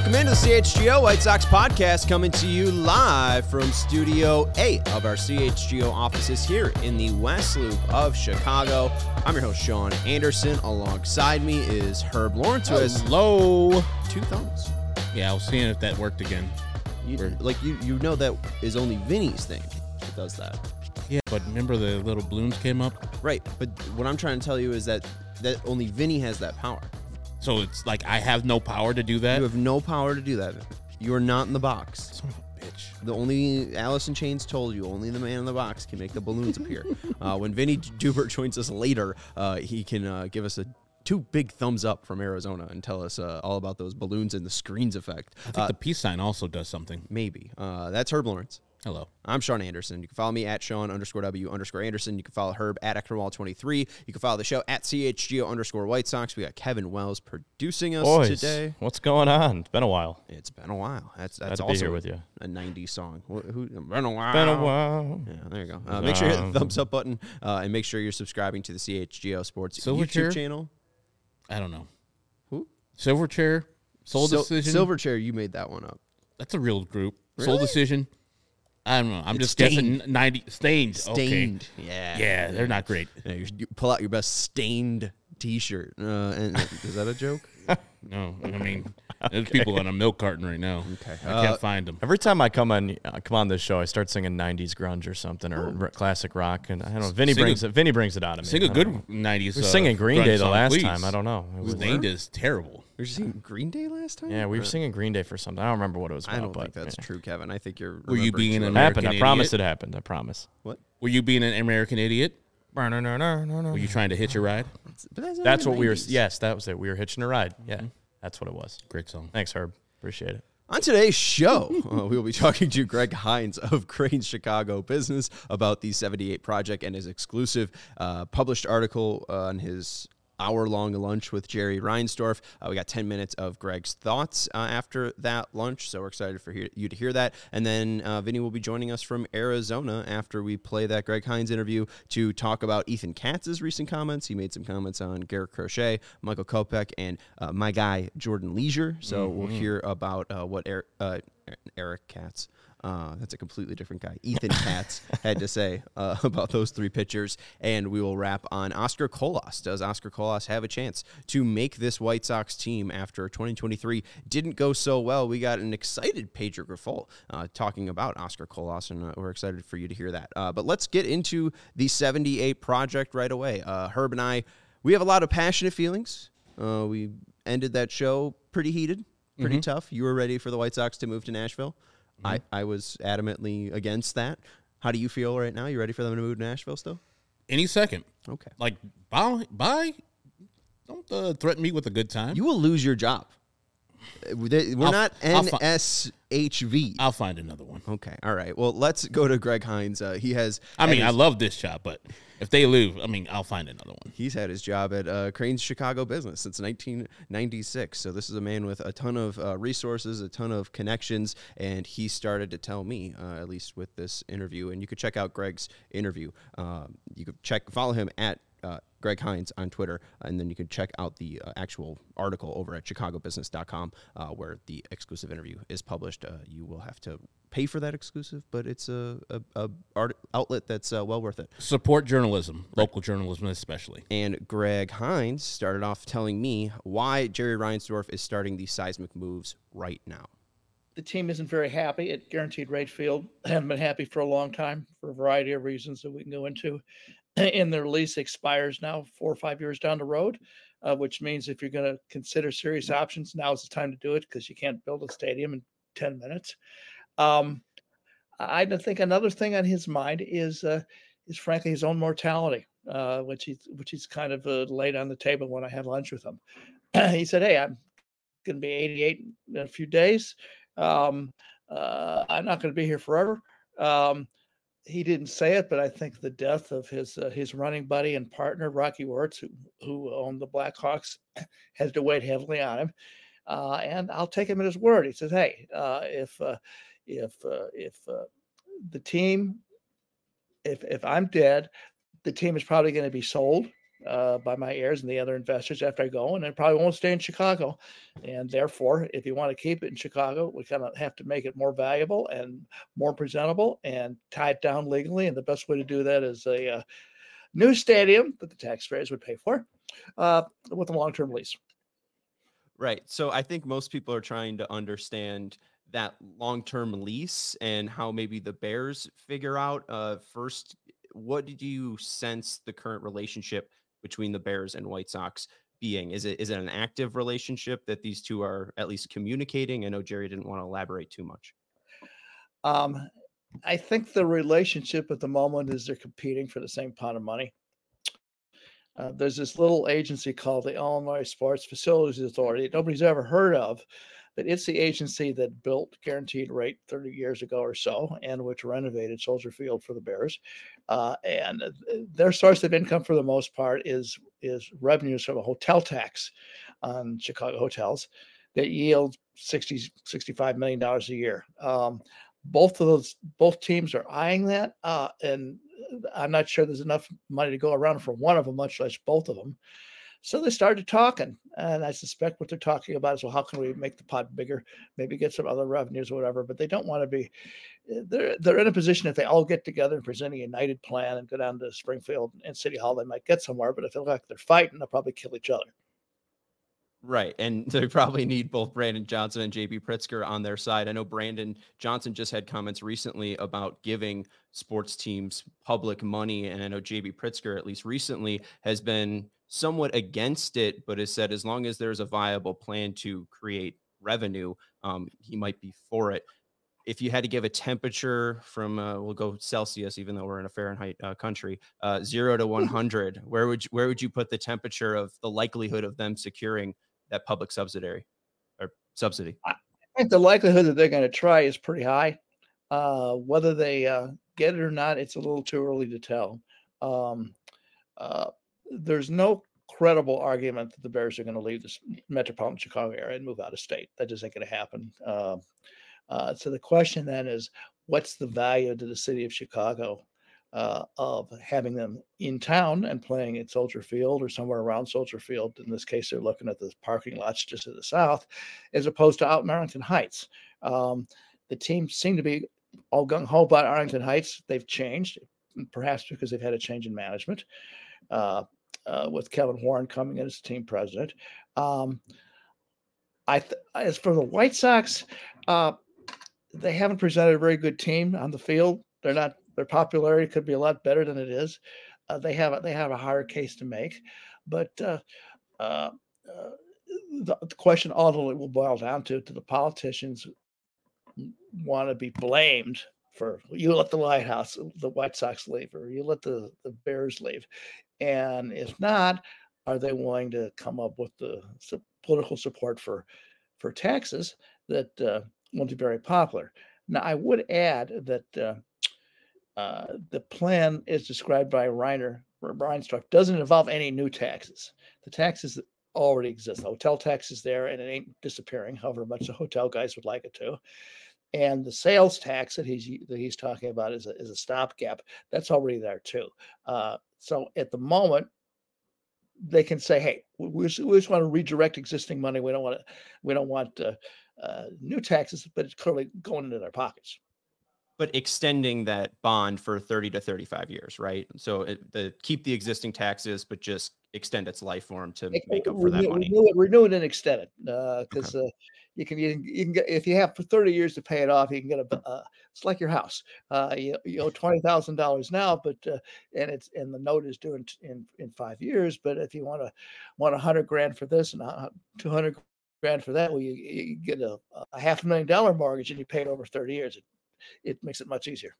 welcome into the CHGO White Sox podcast coming to you live from Studio 8 of our CHGO offices here in the West Loop of Chicago. I'm your host, Sean Anderson. Alongside me is Herb Lawrence, who has Hello. two thumbs. Yeah, I was seeing if that worked again. You, Where- like, you, you know that is only Vinny's thing that does that. Yeah, but remember the little blooms came up? Right, but what I'm trying to tell you is that, that only Vinny has that power. So it's like I have no power to do that. You have no power to do that. You are not in the box. Son of a bitch. The only Alice in Chains told you, only the man in the box can make the balloons appear. Uh, when Vinny Duber joins us later, uh, he can uh, give us a two big thumbs up from Arizona and tell us uh, all about those balloons and the screens effect. I think Uh, the peace sign also does something. maybe. Uh, that's Herb Lawrence. Hello. I'm Sean Anderson. You can follow me at Sean underscore W underscore Anderson. You can follow Herb at Ectorwall23. You can follow the show at CHGO underscore White Sox. We got Kevin Wells producing us Boys, today. what's going on? It's been a while. It's been a while. That's that's also here with you. a 90s song. Wh- Who, been a while. Been a while. Yeah, there you go. Uh, make sure you hit Um, the thumbs up button uh, and make sure you're subscribing to the CHGO Sports Silver YouTube chair? channel. I don't know. Who? Silverchair? Soul Sil- Decision? Silverchair, you made that one up. That's a real group. Soul Decision? I don't know. I'm It's just guessing 90 Staind. Staind. Okay. Yeah. Yeah, they're not great. Yeah, you, you pull out your best stained T-shirt. Uh, and is that a joke? No, I mean, there's people on a milk carton right now. Okay. I Uh, can't find them. Every time I come on, uh, come on this show, I start singing '90s grunge or something or r- classic rock, and I don't know. Vinny Sing a- brings it. Vinny brings it out of me. Sing a I don't good know. 90s. We were uh, singing Green Day the song, last please. time. I don't know. It was- Staind is terrible. Were you seeing Green Day last time? yeah, we were Or- singing Green Day for something. I don't remember what it was about. I don't but think that's yeah. true, Kevin. I think you're. Were you being too an much. happened. I American promise it happened. I promise. What? Were you being an American idiot? No, no, no, no, no. Were you trying to hitch a ride? But that's, That's only what we were. Yes, that was it. We were hitching a ride. Yeah, that's what it was. Great song. Thanks, Herb. Appreciate it. On today's show, uh, we will be talking to Greg Hinz of Crain's Chicago Business about the 78 project and his exclusive uh, published article on his hour long lunch with Jerry Reinsdorf. Uh, we got 10 minutes of Greg's thoughts uh, after that lunch, so we're excited for hear- you to hear that. And then uh, Vinny will be joining us from Arizona after we play that Greg Hinz interview to talk about Ethan Katz's recent comments. He made some comments on Garrett Crochet, Michael Kopech, and uh, my guy Jordan Leasure. So we'll hear about uh, what Eric, uh, Eric Katz. Uh, that's a completely different guy. Ethan Katz had to say uh, about those three pitchers, and we will wrap on Oscar Colas. Does Oscar Colas have a chance to make this White Sox team after 2023 didn't go so well? We got an excited Pedro Grifol uh, talking about Oscar Colas, and uh, we're excited for you to hear that. Uh, but let's get into the 78 project right away. Uh, Herb and I, we have a lot of passionate feelings. Uh, we ended that show pretty heated, pretty tough. You were ready for the White Sox to move to Nashville. I, I was adamantly against that. How do you feel right now? You ready for them to move to Nashville still? Any second. Okay. Like, bye. bye. Don't uh, threaten me with a good time. You will lose your job. Uh, We're I'll- not NSHV. I'll find another one. Okay. All right. Well, let's go to Greg Hinz. Uh, he has. I mean, I love this job, but if they lose, I mean, I'll find another one. He's had his job at uh, Crain's Chicago Business since 1996. So this is a man with a ton of uh, resources, a ton of connections, and he started to tell me, uh, at least with this interview. And you could check out Greg's interview. Um, you could check, follow him at. Uh, Greg Hinz on Twitter, and then you can check out the uh, actual article over at chicagobusiness.com uh, where the exclusive interview is published. Uh, you will have to pay for that exclusive, but it's a, a, a art outlet that's uh, well worth it. Support journalism, local journalism especially. And Greg Hinz started off telling me why Jerry Reinsdorf is starting these seismic moves right now. the team isn't very happy at guaranteed rate field. Haven't been happy for a long time for a variety of reasons that we can go into. And their lease expires now four or five years down the road, uh, which means if you're going to consider serious options, now is the time to do it because you can't build a stadium in 10 minutes. Um, I think another thing on his mind is uh, is frankly his own mortality, uh, which he's which he's kind of uh, laid on the table when I had lunch with him. he said, "Hey, I'm going to be 88 in a few days. Um, uh, I'm not going to be here forever." Um, he didn't say it, but I think the death of his uh, his running buddy and partner Rocky Wirtz, who who owned the Blackhawks, had to weigh heavily on him. Uh, and I'll take him at his word. He says, "Hey, if if uh, if uh, the team, if if I'm dead, the team is probably going to be sold uh, by my heirs and the other investors after I go, and it probably won't stay in Chicago. And therefore, if you want to keep it in Chicago, we kind of have to make it more valuable and more presentable and tie it down legally. And the best way to do that is a uh, new stadium that the taxpayers would pay for uh, with a long term lease. Right. So I think most people are trying to understand that long-term lease and how maybe the Bears figure out. Uh, first, what did you sense the current relationship between the Bears and White Sox being? Is it is it an active relationship that these two are at least communicating? I know Jerry didn't want to elaborate too much. Um, I think the relationship at the moment is they're competing for the same pot of money. Uh, there's this little agency called the Illinois Sports Facilities Authority. Nobody's ever heard of, but it's the agency that built Guaranteed Rate 30 years ago or so, and which renovated Soldier Field for the Bears. Uh, and their source of income, for the most part, is is revenues from a hotel tax on Chicago hotels that yield 60 65 million dollars a year. Um, both of those both teams are eyeing that, uh, and I'm not sure there's enough money to go around for one of them, much less both of them. So they started talking, and I suspect what they're talking about is, well, how can we make the pot bigger? Maybe get some other revenues or whatever. But they don't want to be. Eh, they're they're in a position if they all get together and present a united plan and go down to Springfield and City Hall, they might get somewhere. But if they look like they're fighting, they'll probably kill each other. Right. And they probably need both Brandon Johnson and JB Pritzker on their side. I know Brandon Johnson just had comments recently about giving sports teams public money. And I know JB Pritzker, at least recently, has been somewhat against it, but has said as long as there's a viable plan to create revenue, um, he might be for it. If you had to give a temperature from, uh, we'll go Celsius, even though we're in a Fahrenheit uh, country, uh, zero to 100, where would you, where would you put the temperature of the likelihood of them securing that public subsidiary or subsidy? I think the likelihood that they're going to try is pretty high. Uh, whether they uh, get it or not, it's a little too early to tell. Um, uh, there's no credible argument that the Bears are going to leave the metropolitan Chicago area and move out of state. That just ain't going to happen. Um, uh, so the question then is, what's the value to the city of Chicago uh, of having them in town and playing at Soldier Field or somewhere around Soldier Field. In this case, they're looking at the parking lots just to the south, as opposed to out in Arlington Heights. Um, the team seem to be all gung ho about Arlington Heights. They've changed, perhaps because they've had a change in management uh, uh, with Kevin Warren coming in as team president. Um, I th- as for the White Sox, uh, they haven't presented a very good team on the field. They're not their popularity could be a lot better than it is. Uh, they have a, they have a hard case to make, but uh, uh, uh, the, the, question ultimately will boil down to to the politicians want to be blamed for you let the lighthouse the white sox leave or you let the, the bears leave and if not are they willing to come up with the political support for for taxes that uh, won't be very popular now i would add that uh, the plan is described by Reiner Reinsdorf doesn't involve any new taxes. The taxes that already exist. The hotel tax is there and it ain't disappearing, however much the hotel guys would like it to. And the sales tax that he's that he's talking about is a, is a stopgap. That's already there too. Uh, so at the moment, they can say, "Hey, we, just, we just want to redirect existing money. We don't want to, we don't want uh, uh, new taxes, but it's clearly going into their pockets." But extending that bond for 30 to 35 years, right? So it, the keep the existing taxes, but just extend its life form to make up for that money. Renew it, renew it and extend it because uh, okay. uh, you can you you can get if you have for 30 years to pay it off, you can get a uh, it's like your house. Uh, you, you owe twenty thousand dollars now, but uh, and it's and the note is due in in, in five years. But if you want to want a hundred grand for this and two hundred grand for that, well, you, you get a, a half a million dollar mortgage and you pay it over 30 years. It makes it much easier.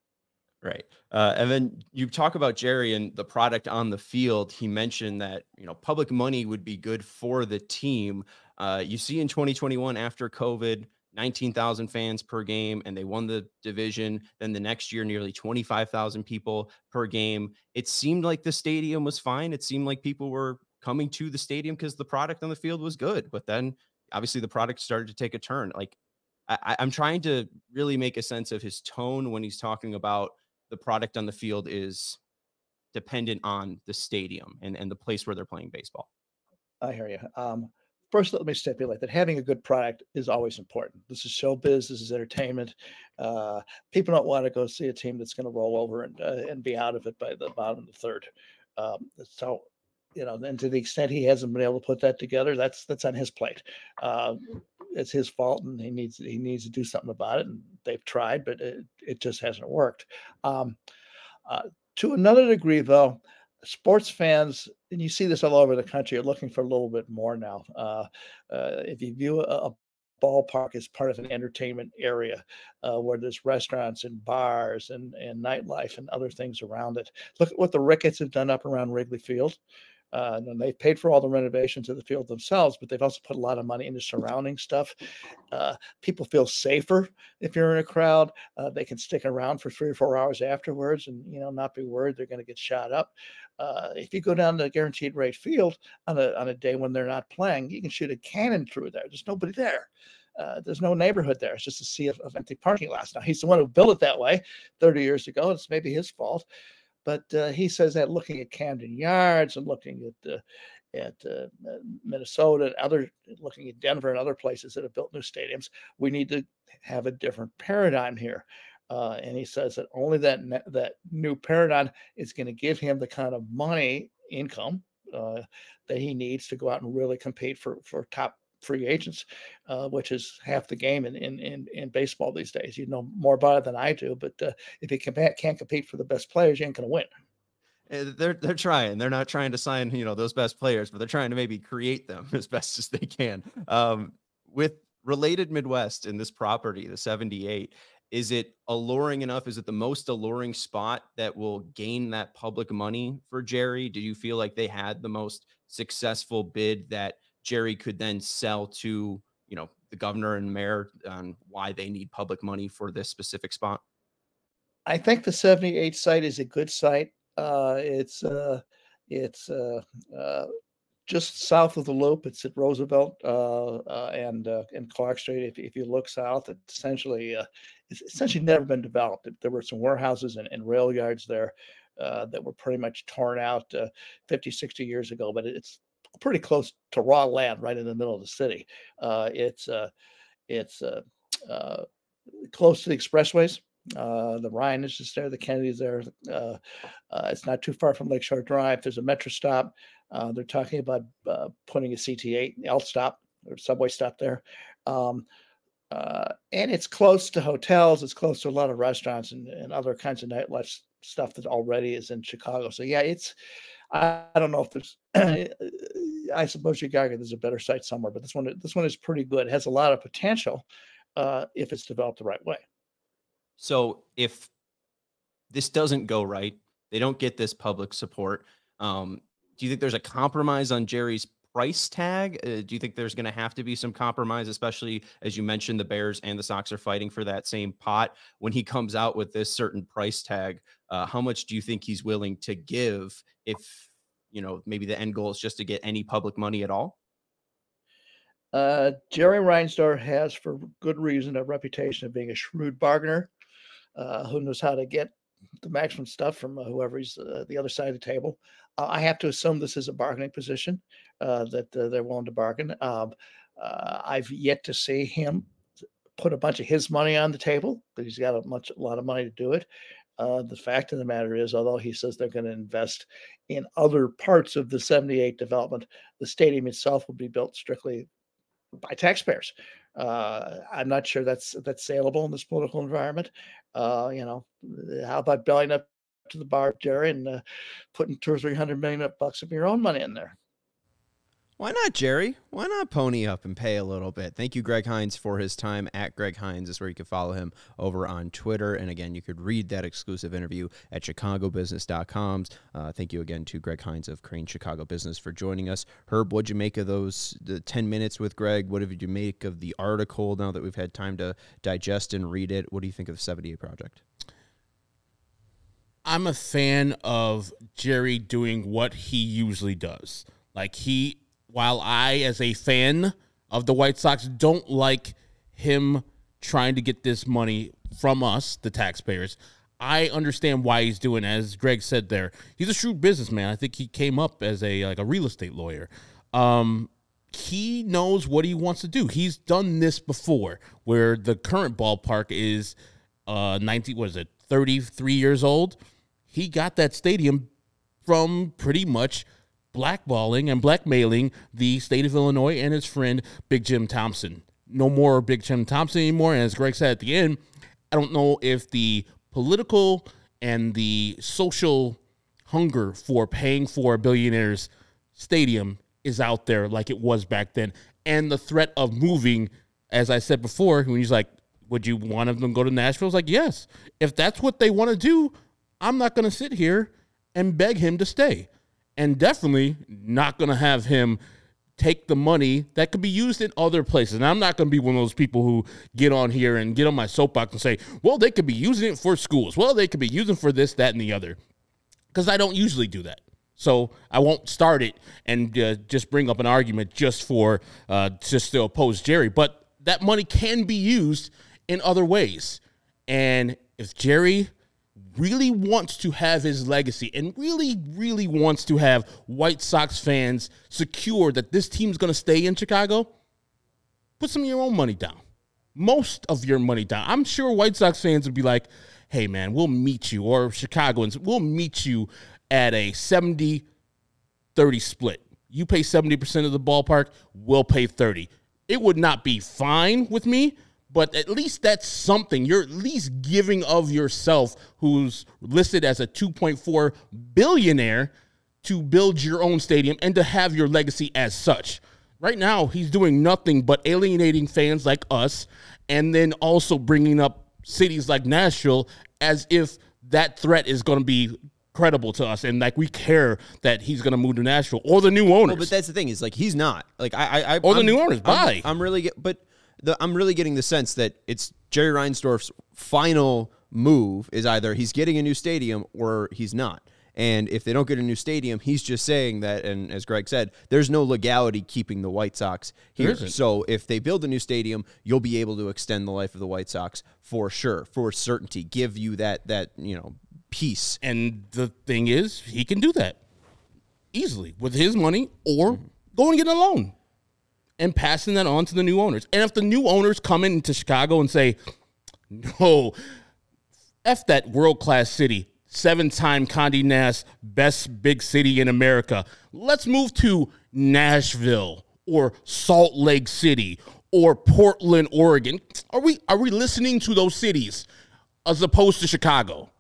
Right. Uh, and then you talk about Jerry and the product on the field. He mentioned that, you know, public money would be good for the team. Uh, you see in 2021 after COVID, 19,000 fans per game, and they won the division. Then the next year, nearly 25,000 people per game. It seemed like the stadium was fine. It seemed like people were coming to the stadium because the product on the field was good. But then obviously the product started to take a turn. Like I, I'm trying to really make a sense of his tone when he's talking about the product on the field is dependent on the stadium and, and the place where they're playing baseball. I hear you. Um, first, let me stipulate that having a good product is always important. This is showbiz. This is entertainment. Uh, people don't want to go see a team that's going to roll over and uh, and be out of it by the bottom of the third. Um, so, you know, and to the extent he hasn't been able to put that together, that's that's on his plate. Uh, it's his fault, and he needs he needs to do something about it. And they've tried, but it, it just hasn't worked. Um, uh, to another degree, though, sports fans, and you see this all over the country, are looking for a little bit more now. Uh, uh, if you view a, a, ballpark as part of an entertainment area uh, where there's restaurants and bars and, and nightlife and other things around it, look at what the Ricketts have done up around Wrigley Field. Uh, and they've paid for all the renovations of the field themselves, but they've also put a lot of money into surrounding stuff. Uh, people feel safer if you're in a crowd. Uh, they can stick around for three or four hours afterwards, and you know not be worried they're going to get shot up. Uh, if you go down to guaranteed rate field on a on a day when they're not playing, you can shoot a cannon through there. There's nobody there. Uh, there's no neighborhood there. It's just a sea of, of empty parking lots. Now he's the one who built it that way 30 years ago. It's maybe his fault. But uh, he says that looking at Camden Yards and looking at uh, at uh, Minnesota and other looking at Denver and other places that have built new stadiums, we need to have a different paradigm here. Uh, and he says that only that that new paradigm is going to give him the kind of money income uh, that he needs to go out and really compete for for top free agents, uh, which is half the game in, in, in in baseball these days. You know more about it than I do, but uh, if you can't, can't compete for the best players, you ain't to win. Eh, they're they're trying. They're not trying to sign you know those best players, but they're trying to maybe create them as best as they can. Um, with related Midwest in this property, the 78, is it alluring enough? Is it the most alluring spot that will gain that public money for Jerry? Do you feel like they had the most successful bid that Jerry could then sell to, you know, the governor and mayor on why they need public money for this specific spot? I think the 78 site is a good site. Uh, it's uh, it's uh, uh, just south of the loop. It's at Roosevelt uh, uh, and and Clark Street. If, if you look south, it's essentially it's essentially never been developed. There were some warehouses and, and rail yards there that were pretty much torn out uh, 50, 60 years ago. But it's pretty close to raw land right in the middle of the city. Uh, it's uh, it's uh, uh close to the expressways. Uh, the Ryan is just there. The Kennedy's there. Uh, it's not too far from Lakeshore Drive. There's a metro stop. they're talking about putting a CTA L stop or subway stop there. Um, and it's close to hotels. It's close to a lot of restaurants and, and other kinds of nightlife stuff that already is in Chicago. So yeah, it's I don't know if there's. I suppose you gotta there's a better site somewhere, but this one this one is pretty good. It has a lot of potential uh, if it's developed the right way. So if this doesn't go right, they don't get this public support. Um, do you think there's a compromise on Jerry's price tag? Uh, do you think there's going to have to be some compromise, especially as you mentioned, the Bears and the Sox are fighting for that same pot? When he comes out with this certain price tag, uh, how much do you think he's willing to give if, you know, maybe the end goal is just to get any public money at all? Uh, Jerry Reinsdorf has, for good reason, a reputation of being a shrewd bargainer uh, who knows how to get the maximum stuff from uh, whoever's uh, the other side of the table. Uh, I have to assume this is a bargaining position uh, that uh, they're willing to bargain. Um, I've yet to see him put a bunch of his money on the table, but he's got a much a lot of money to do it. The fact of the matter is, although he says they're going to invest in other parts of the 78 development, the stadium itself will be built strictly by taxpayers. Uh, I'm not sure that's that's saleable in this political environment. Uh, you know, how about belling up to the bar, Jerry, and uh, putting two or three hundred million bucks of your own money in there? Why not, Jerry? Why not pony up and pay a little bit? Thank you, Greg Hinz, for his time at Greg Hinz. is where you can follow him over on Twitter. And again, you could read that exclusive interview at chicagobusiness.com. Uh, thank you again to Greg Hinz of Crain Chicago Business for joining us. Herb, what'd you make of those the 10 minutes with Greg? What did you make of the article now that we've had time to digest and read it? What do you think of the 78 project? I'm a fan of Jerry doing what he usually does. Like he while I, as a fan of the White Sox, don't like him trying to get this money from us, the taxpayers, I understand why he's doing. As Greg said, there, he's a shrewd businessman. I think he came up as a like a real estate lawyer. Um, he knows what he wants to do. He's done this before, where the current ballpark is uh 19 was it 33 years old. He got that stadium from pretty much blackballing and blackmailing the state of Illinois and his friend Big Jim Thompson. No more Big Jim Thompson anymore. And as Greg said at the end, I don't know if the political and the social hunger for paying for a billionaire's stadium is out there like it was back then. And the threat of moving, as I said before, when he's like, Would you want them to go to Nashville? It's like, Yes. If that's what they want to do, I'm not going to sit here and beg him to stay. And definitely not going to have him take the money that could be used in other places. And I'm not going to be one of those people who get on here and get on my soapbox and say, well, they could be using it for schools. Well, they could be using for this, that, and the other. Because I don't usually do that. So I won't start it and uh, just bring up an argument just for uh, just to oppose Jerry. But that money can be used in other ways. And if Jerry really wants to have his legacy and really, really wants to have White Sox fans secure that this team's going to stay in Chicago, put some of your own money down. Most of your money down. I'm sure White Sox fans would be like, hey, man, we'll meet you, or Chicagoans, we'll meet you at a 70 30 split. You pay 70% of the ballpark, we'll pay 30. It would not be fine with me, but at least that's something. You're at least giving of yourself, who's listed as a 2.4 billionaire, to build your own stadium and to have your legacy as such. Right now, he's doing nothing but alienating fans like us and then also bringing up cities like Nashville as if that threat is going to be credible to us and like we care that he's going to move to Nashville or the new owners. Well, but that's the thing is like he's not like I I, I Or the I'm- new owners, I'm- bye. I'm, really get, but the, I'm really getting the sense that it's Jerry Reinsdorf's final move is either he's getting a new stadium or he's not. And if they don't get a new stadium, he's just saying that, and as Greg said, there's no legality keeping the White Sox here. So if they build a new stadium, you'll be able to extend the life of the White Sox for sure, for certainty. Give you that that you know peace. And the thing is, he can do that easily with his money or go and get a loan and passing that on to the new owners. And if the new owners come into Chicago and say, no, F that world class city, seven time Condé Nast, best big city in America, let's move to Nashville or Salt Lake City or Portland, Oregon. Are we are we listening to those cities as opposed to Chicago?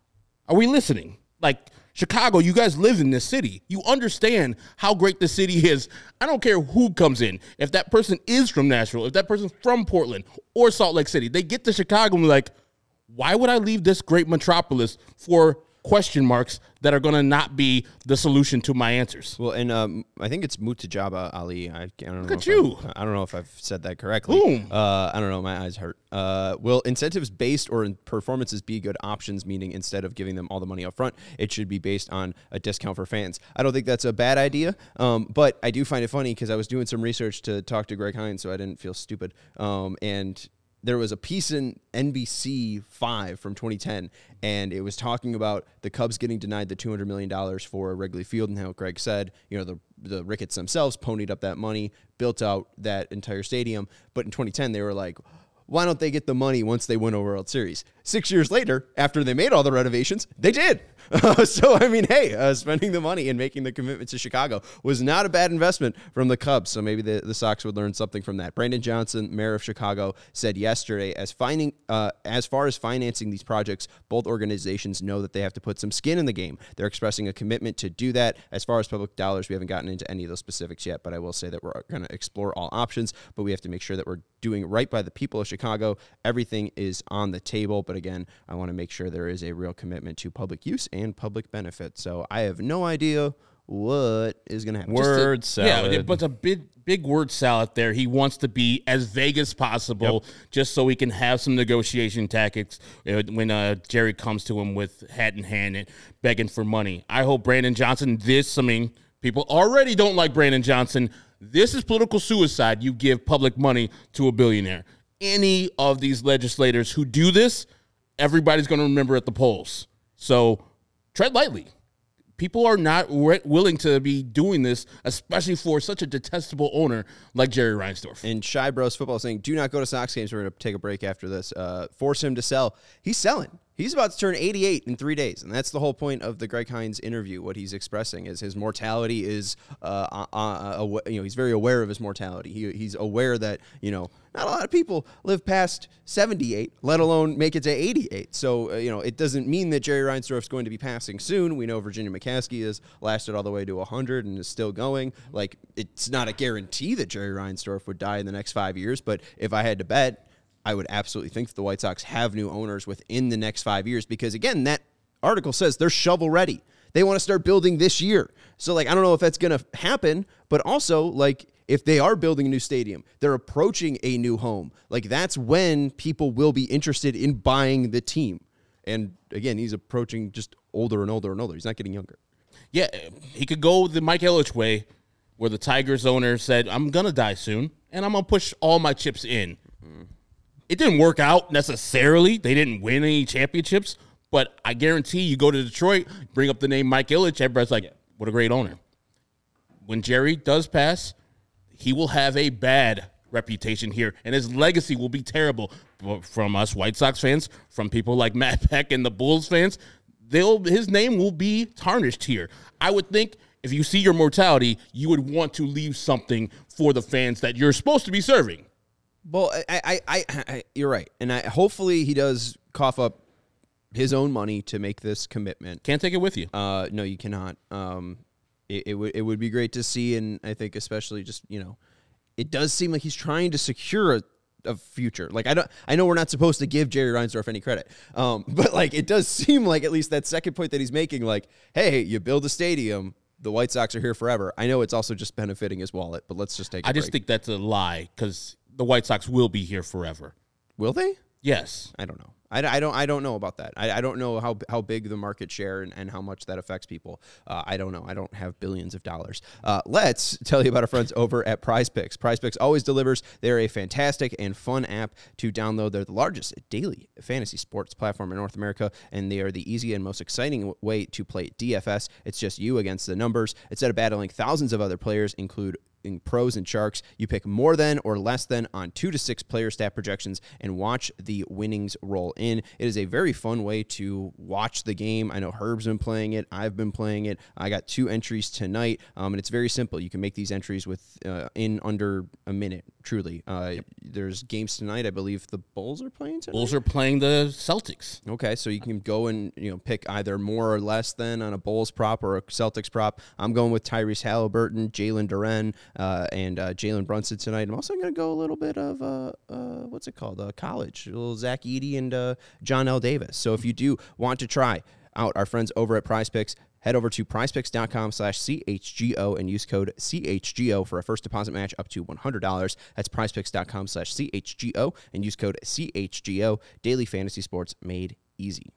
Are we listening? Like Chicago, you guys live in this city. You understand how great the city is. I don't care who comes in. If that person is from Nashville, if that person's from Portland or Salt Lake City, they get to Chicago and be like, why would I leave this great metropolis for question marks that are going to not be the solution to my answers? Well, and um, I think it's Mutajaba Ali. I, I don't know. at if you. I'm- I don't know if I've said that correctly. Boom. Uh, I don't know. My eyes hurt. Uh, will incentives based or in performances be good options? Meaning, instead of giving them all the money up front, it should be based on a discount for fans. I don't think that's a bad idea. Um, but I do find it funny because I was doing some research to talk to Greg Hinz, so I didn't feel stupid. Um, and there was a piece in NBC 5 from 2010, and it was talking about the Cubs getting denied the $200 million for Wrigley Field and how Greg said, you know, the, the Ricketts themselves ponied up that money, built out that entire stadium. But in 2010, they were like, why don't they get the money once they win a World Series? Six years later, after they made all the renovations, they did. so, I mean, hey, uh, spending the money and making the commitment to Chicago was not a bad investment from the Cubs. So maybe the, the Sox would learn something from that. Brandon Johnson, mayor of Chicago, said yesterday, as finding, uh, as far as financing these projects, both organizations know that they have to put some skin in the game. They're expressing a commitment to do that. As far as public dollars, we haven't gotten into any of those specifics yet, but I will say that we're going to explore all options, but we have to make sure that we're doing right by the people of Chicago. Everything is on the table, but again, I want to make sure there is a real commitment to public use and public benefit. So I have no idea what is going to happen. Just to- Word salad. Yeah, but it's a big, big word salad there. He wants to be as vague as possible, just so he can have some negotiation tactics uh, when uh, Jerry comes to him with hat in hand and begging for money. I hope Brandon Johnson. This, I mean, people already don't like Brandon Johnson. This is political suicide. You give public money to a billionaire. Any of these legislators who do this, everybody's going to remember at the polls. So tread lightly. People are not wi- willing to be doing this, especially for such a detestable owner like Jerry Reinsdorf. And Shy Bros Football saying, do not go to Sox games. We're going to take a break after this. Uh, force him to sell. He's selling. He's about to turn 88 in three days, and that's the whole point of the Greg Hinz interview. What he's expressing is his mortality is, uh, uh, uh, you know, he's very aware of his mortality. He, he's aware that you know not a lot of people live past 78, let alone make it to 88. So uh, you know, it doesn't mean that Jerry Reinsdorf's going to be passing soon. We know Virginia McCaskey has lasted all the way to 100 and is still going. Like it's not a guarantee that Jerry Reinsdorf would die in the next five years, but if I had to bet. I would absolutely think that the White Sox have new owners within the next five years because, again, that article says they're shovel ready. They want to start building this year. So, like, I don't know if that's going to happen, but also, like, if they are building a new stadium, they're approaching a new home. Like, that's when people will be interested in buying the team. And again, he's approaching just older and older and older. He's not getting younger. Yeah, he could go the Mike Ilitch way, where the Tigers owner said, "I'm gonna die soon, and I'm gonna push all my chips in." Mm-hmm. It didn't work out necessarily. They didn't win any championships, but I guarantee you go to Detroit, bring up the name Mike Ilitch, everybody's like, "What a great owner." When Jerry does pass, he will have a bad reputation here, and his legacy will be terrible from us White Sox fans, from people like Matt Peck and the Bulls fans. They'll his name will be tarnished here. I would think if you see your mortality, you would want to leave something for the fans that you're supposed to be serving. Well, I, I, I, I you're right, and I hopefully he does cough up his own money to make this commitment. Can't take it with you. Uh, no, you cannot. Um, it, it would it would be great to see, and I think especially just you know, it does seem like he's trying to secure a, a future. Like I don't, I know we're not supposed to give Jerry Reinsdorf any credit, um, but like it does seem like at least that second point that he's making, like, hey, you build a stadium. The White Sox are here forever. I know it's also just benefiting his wallet, but let's just take. I I just think that's a lie because the White Sox will be here forever. will they? Yes. I don't know. I, I don't I don't know about that. I, I don't know how how big the market share and, and how much that affects people. Uh, I don't know. I don't have billions of dollars. Uh, let's tell you about our friends over at Prize Picks. Prize Picks always delivers. They're a fantastic and fun app to download. They're the largest daily fantasy sports platform in North America, and they are the easy and most exciting way to play DFS. It's just you against the numbers. Instead of battling thousands of other players, include in pros and sharks. You pick more than or less than on two to six player stat projections and watch the winnings roll in. It is a very fun way to watch the game. I know Herb's been playing it. I've been playing it. I got two entries tonight, um, and it's very simple. You can make these entries with uh, in under a minute. Truly, uh, there's games tonight. I believe the Bulls are playing tonight. Bulls are playing the Celtics. Okay, so you can go and you know pick either more or less than on a Bulls prop or a Celtics prop. I'm going with Tyrese Halliburton, Jalen Duren, uh, and uh, Jalen Brunson tonight. I'm also going to go a little bit of uh, uh, what's it called, uh, college, a little Zach Edey and John L. Davis. So if you do want to try out our friends over at Prize Picks. Head over to prizepicks.com slash CHGO and use code CHGO for a first deposit match up to $100. That's prizepicks.com slash CHGO and use code CHGO. Daily fantasy sports made easy.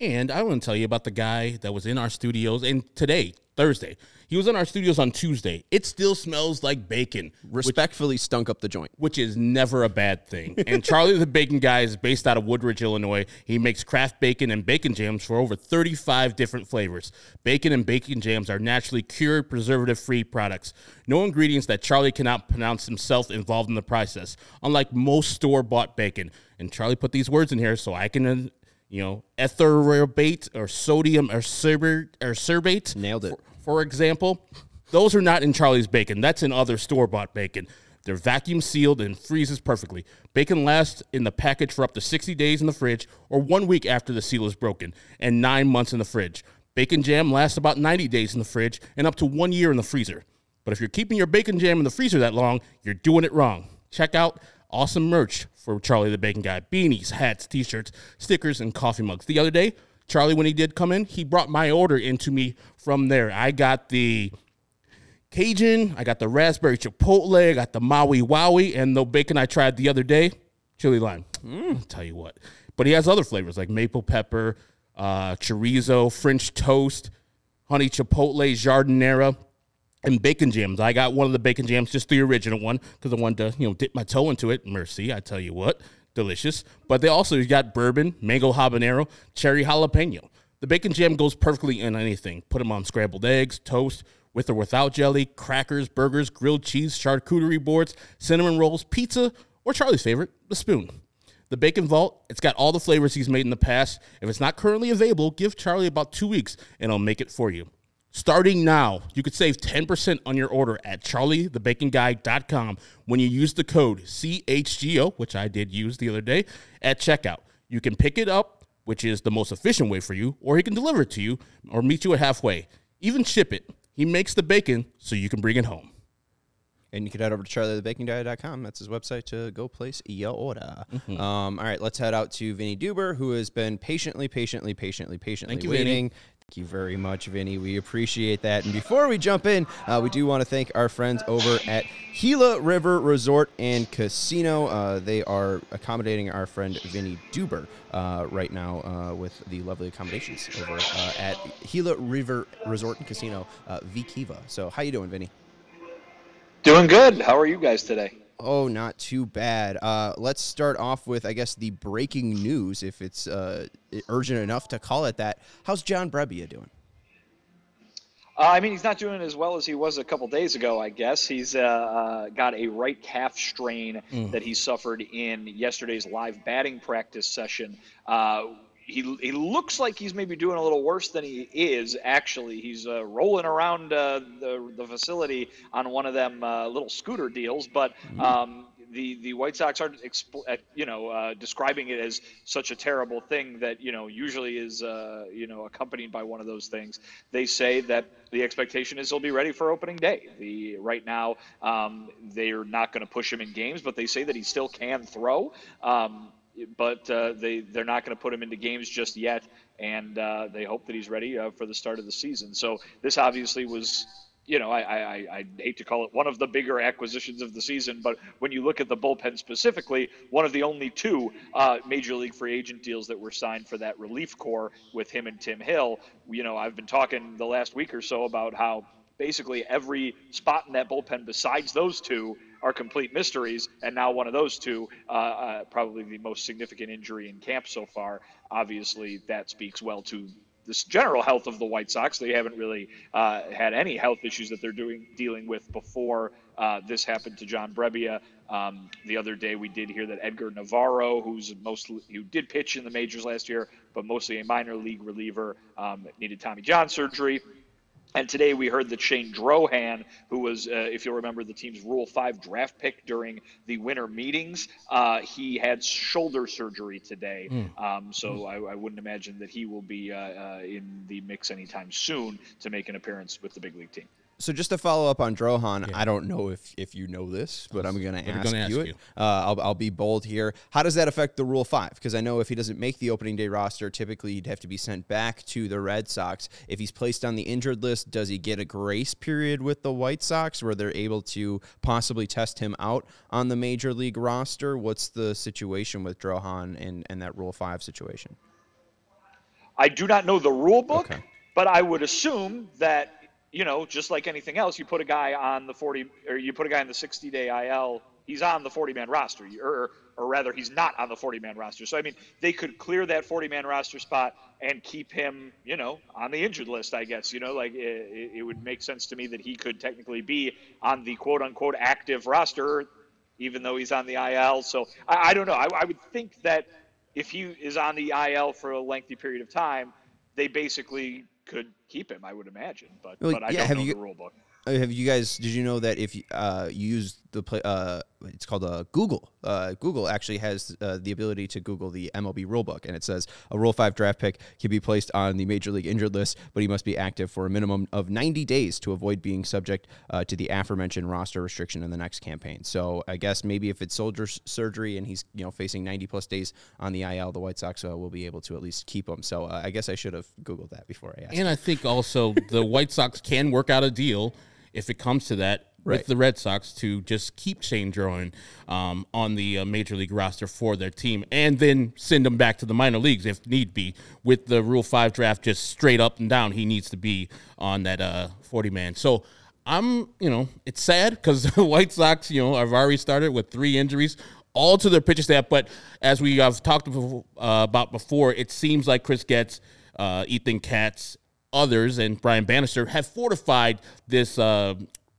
And I want to tell you about the guy that was in our studios and today, Thursday. He was in our studios on Tuesday. It still smells like bacon, Respectfully stunk up the joint. which is never a bad thing. And Charlie the Bacon Guy is based out of Woodridge, Illinois. He makes craft bacon and bacon jams for over 35 different flavors. Bacon and bacon jams are naturally cured, preservative free products. No ingredients that Charlie cannot pronounce himself involved in the process, unlike most store bought bacon. And Charlie put these words in here so I can. You know, etherobate or sodium or cerbate or cerbate Nailed it. for example, those are not in Charlie's bacon. That's in other store bought bacon. They're vacuum sealed and freezes perfectly. Bacon lasts in the package for up to 60 days in the fridge or one week after the seal is broken and nine months in the fridge. Bacon jam lasts about 90 days in the fridge and up to one year in the freezer. But if you're keeping your bacon jam in the freezer that long, you're doing it wrong. Check out awesome merch for Charlie the Bacon Guy beanies, hats, t shirts, stickers, and coffee mugs. The other day, Charlie, when he did come in, he brought my order into me from there. I got the Cajun, I got the raspberry chipotle, I got the Maui Wowie, and the bacon I tried the other day, chili lime. Mm, tell you what. But he has other flavors like maple pepper, uh, chorizo, French toast, honey chipotle, jardinera, and bacon jams. I got one of the bacon jams, just the original one, because I wanted to, you know, dip my toe into it. Mercy, I tell you what. delicious, but they also got bourbon, mango habanero, cherry jalapeno. The bacon jam goes perfectly in anything. Put them on scrambled eggs, toast, with or without jelly, crackers, burgers, grilled cheese, charcuterie boards, cinnamon rolls, pizza, or Charlie's favorite, the spoon. The Bacon Vault, it's got all the flavors he's made in the past. If it's not currently available, give Charlie about two weeks and I'll make it for you. Starting now, you could save 10% on your order at charliethebaconguy.com when you use the code CHGO, which I did use the other day, at checkout. You can pick it up, which is the most efficient way for you, or he can deliver it to you or meet you at halfway. Even ship it. He makes the bacon so you can bring it home. And you can head over to charliethebaconguy.com. That's his website to go place your order. Mm-hmm. Um, all right, let's head out to Vinny Duber, who has been patiently, patiently, patiently, patiently Thank you, waiting. Thank you very much, Vinny. We appreciate that. And before we jump in, uh, we do want to thank our friends over at Gila River Resort and Casino. Uh, they are accommodating our friend Vinny Duber uh, right now uh, with the lovely accommodations over uh, at Gila River Resort and Casino, uh, Vee Quiva. So, how you doing, Vinny? Doing good. How are you guys today? Oh, not too bad. Uh, let's start off with, I guess, the breaking news, if it's uh, urgent enough to call it that. How's John Brebbia doing? Uh, I mean, he's not doing as well as he was a couple days ago, I guess. He's uh, uh, got a right calf strain that he suffered in yesterday's live batting practice session. Uh, he, he looks like he's maybe doing a little worse than he is, actually. He's uh, rolling around uh, the, the facility on one of them little scooter deals, but. Um, the, the White Sox aren't, expl- uh, you know, uh, describing it as such a terrible thing that you know usually is, uh, you know, accompanied by one of those things. They say that the expectation is he'll be ready for opening day. The right now um, they're not going to push him in games, but they say that he still can throw. Um, but uh, they they're not going to put him into games just yet, and uh, they hope that he's ready uh, for the start of the season. So this obviously was you know, I, I, I hate to call it one of the bigger acquisitions of the season, but when you look at the bullpen specifically, one of the only two uh, major league free agent deals that were signed for that relief core with him and Tim Hill. You know, I've been talking the last week or so about how basically every spot in that bullpen besides those two are complete mysteries, and now one of those two, uh, uh, probably the most significant injury in camp so far. Obviously, that speaks well to this general health of the White Sox. They haven't really uh, had any health issues that they're doing dealing with before uh, this happened to John Brebbia. Um, the other day, we did hear that Edgar Navarro, who's mostly who did pitch in the majors last year, but mostly a minor league reliever, um, needed Tommy John surgery. And today we heard that Shane Drohan, who was, uh, if you'll remember, the team's Rule 5 draft pick during the winter meetings, uh, he had shoulder surgery today. Hmm. Um, so I, I wouldn't imagine that he will be uh, uh, in the mix anytime soon to make an appearance with the big league team. So just to follow up on Drohan, I don't know if, if you know this, but I'm going to ask, gonna ask you it. you. Uh, I'll, I'll be bold here. How does that affect the Rule 5? Because I know if he doesn't make the opening day roster, typically he'd have to be sent back to the Red Sox. If he's placed on the injured list, does he get a grace period with the White Sox where they're able to possibly test him out on the major league roster? What's the situation with Drohan and, and that Rule 5 situation? I do not know the rule book, Okay. but I would assume that you know, just like anything else, you put a guy on the 40 or you put a guy in the 60 day IL, he's on the 40 man roster, or or rather, he's not on the 40 man roster. So I mean, they could clear that 40 man roster spot and keep him, you know, on the injured list. I guess you know, like it, it- would make sense to me that he could technically be on the quote unquote active roster, even though he's on the IL. So I, I don't know. I, I would think that if he is on the IL for a lengthy period of time, they basically could keep him. I would imagine, but Well, but I yeah, don't have know you- the rule book. Have you guys? Did you know that if you, uh, you use the play, uh, it's called uh, Google. Uh, Google actually has uh, the ability to Google the MLB rulebook, and it says a Rule Five draft pick can be placed on the Major League injured list, but he must be active for a minimum of 90 days to avoid being subject uh, to the aforementioned roster restriction in the next campaign. So I guess maybe if it's soldier surgery and he's you know facing 90 plus days on the IL, the White Sox uh, will be able to at least keep him. So uh, I guess I should have Googled that before I asked. And I think also the White Sox can work out a deal if it comes to that Right. with the Red Sox to just keep Shane Drohan um, on the uh, major league roster for their team and then send him back to the minor leagues if need be. With the Rule 5 draft just straight up and down, he needs to be on that uh, 40 man. So I'm, you know, it's sad because the White Sox, you know, have already started with three injuries all to their pitching staff. But as we have talked uh, about before, it seems like Chris Getz, uh, Ethan Katz, others, and Brian Bannister have fortified this uh,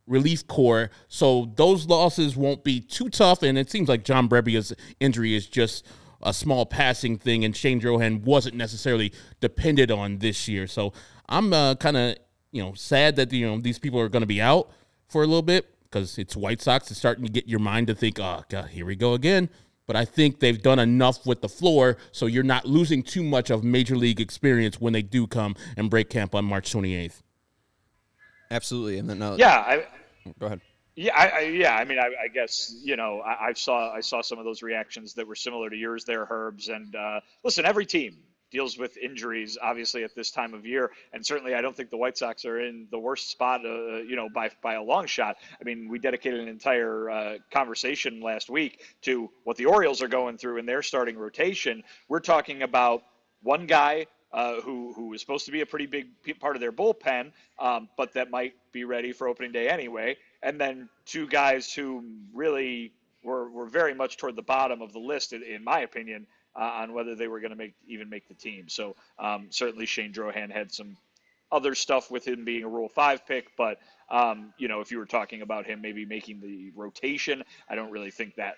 relief core, so those losses won't be too tough. And it seems like John Brebbia's injury is just a small passing thing, and Shane Drohan wasn't necessarily depended on this year. So I'm uh, kind of you know sad that you know these people are going to be out for a little bit because it's White Sox. It's starting to get your mind to think, oh god, here we go again. But I think they've done enough with the floor, so you're not losing too much of major league experience when they do come and break camp on March 28th. Absolutely, and then uh, yeah, I, go ahead. Yeah, I, I, yeah. I mean, I, I guess you know, I, I, saw I saw some of those reactions that were similar to yours there, Herbs. And uh, listen, every team deals with injuries, obviously at this time of year, and certainly I don't think the White Sox are in the worst spot, uh, you know, by by a long shot. I mean, we dedicated an entire uh, conversation last week to what the Orioles are going through in their starting rotation. We're talking about one guy uh, who who is supposed to be a pretty big part of their bullpen, um, but that might be ready for opening day anyway and then two guys who really were, were very much toward the bottom of the list, in, in my opinion, uh, on whether they were going to make even make the team. So um, certainly Shane Drohan had some other stuff with him being a Rule Five pick, but um, you know if you were talking about him maybe making the rotation, I don't really think that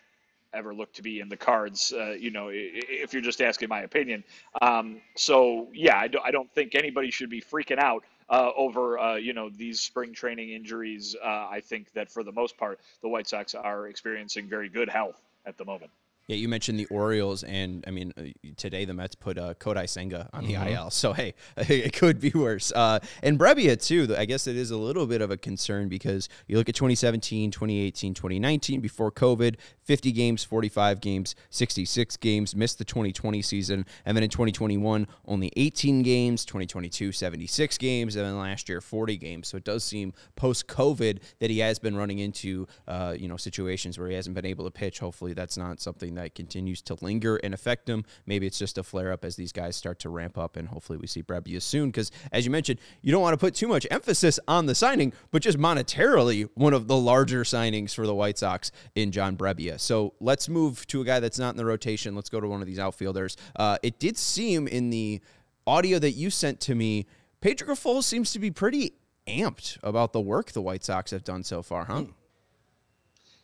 ever look to be in the cards. Uh, you know, if you're just asking my opinion. Um, so yeah, I, do, I don't think anybody should be freaking out uh, over uh, you know these spring training injuries. Uh, I think that for the most part, the White Sox are experiencing very good health at the moment. Yeah, you mentioned the Orioles, and I mean, uh, today the Mets put uh, Kodai Senga on the mm-hmm. IL. So, hey, it could be worse. Uh, and Brebbia, too, I guess it is a little bit of a concern because you look at 2017, 2018, 2019, before COVID, 50 games, 45 games, 66 games, missed the 2020 season. And then in 2021, only 18 games, 2022, 76 games, and then last year, 40 games. So it does seem post COVID that he has been running into, uh, you know, situations where he hasn't been able to pitch. Hopefully, that's not something that that continues to linger and affect him. Maybe it's just a flare up as these guys start to ramp up, and hopefully we see Brebbia soon. Because as you mentioned, you don't want to put too much emphasis on the signing, but just monetarily, one of the larger signings for the White Sox in John Brebbia. So let's move to a guy that's not in the rotation. Let's go to one of these outfielders. Uh, it did seem in the audio that you sent to me, Pedro Grifol seems to be pretty amped about the work the White Sox have done so far, huh?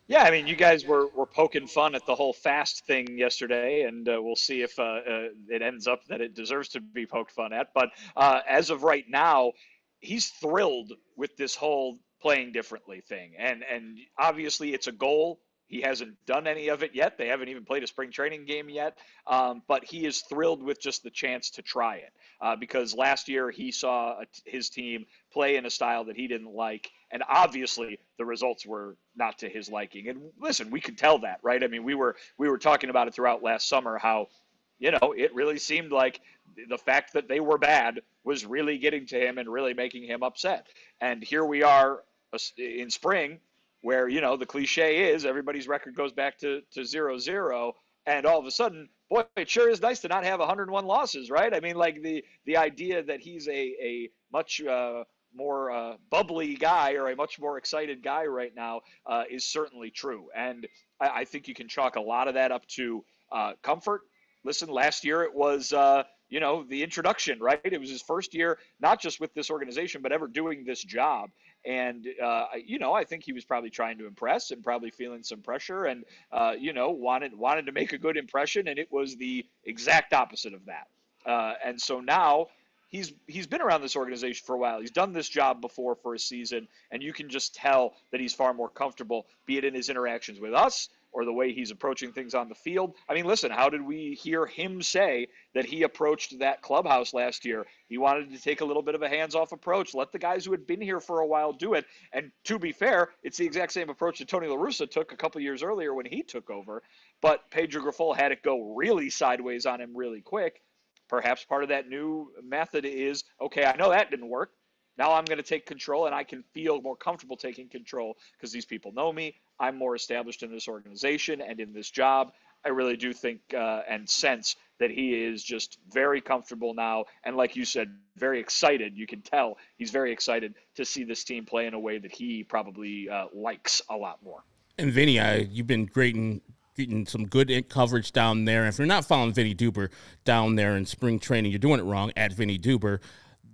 Yeah, I mean, you guys were, were poking fun at the whole fast thing yesterday, and uh, we'll see if uh, uh, it ends up that it deserves to be poked fun at. But uh, as of right now, he's thrilled with this whole playing differently thing, and and obviously it's a goal. He hasn't done any of it yet. They haven't even played a spring training game yet. Um, but he is thrilled with just the chance to try it uh, because last year he saw his team play in a style that he didn't like and obviously the results were not to his liking. And listen, we could tell that, right? I mean, we were we were talking about it throughout last summer how you know, it really seemed like the fact that they were bad was really getting to him and really making him upset. And here we are in spring where, you know, the cliche is everybody's record goes back to, to zero zero. And all of a sudden, boy, it sure is nice to not have 101 losses, right? I mean, like the, the idea that he's a, a much uh, more uh, bubbly guy or a much more excited guy right now uh, is certainly true. And I, I, think you can chalk a lot of that up to uh, comfort. Listen, last year it was, uh, you know, the introduction, right? It was his first year, not just with this organization, but ever doing this job. And, uh, you know, I think he was probably trying to impress and probably feeling some pressure and, uh, you know, wanted, wanted to make a good impression. And it was the exact opposite of that. and so now he's he's been around this organization for a while. He's done this job before for a season, and you can just tell that he's far more comfortable, be it in his interactions with us or the way he's approaching things on the field. I mean, listen, how did we hear him say that he approached that clubhouse last year? He wanted to take a little bit of a hands-off approach, let the guys who had been here for a while do it. And to be fair, it's the exact same approach that Tony La Russa took a couple years earlier when he took over. But Pedro Grifol had it go really sideways on him really quick Perhaps part of that new method is okay, I know that didn't work. Now I'm going to take control and I can feel more comfortable taking control because these people know me. I'm more established in this organization and in this job. I really do think uh, and sense that he is just very comfortable now. And like you said, very excited. You can tell he's very excited to see this team play in a way that he probably uh, likes a lot more. And Vinnie, I, you've been great in getting some good coverage down there. And if you're not following Vinnie Duber down there in spring training, you're doing it wrong at Vinnie Duber.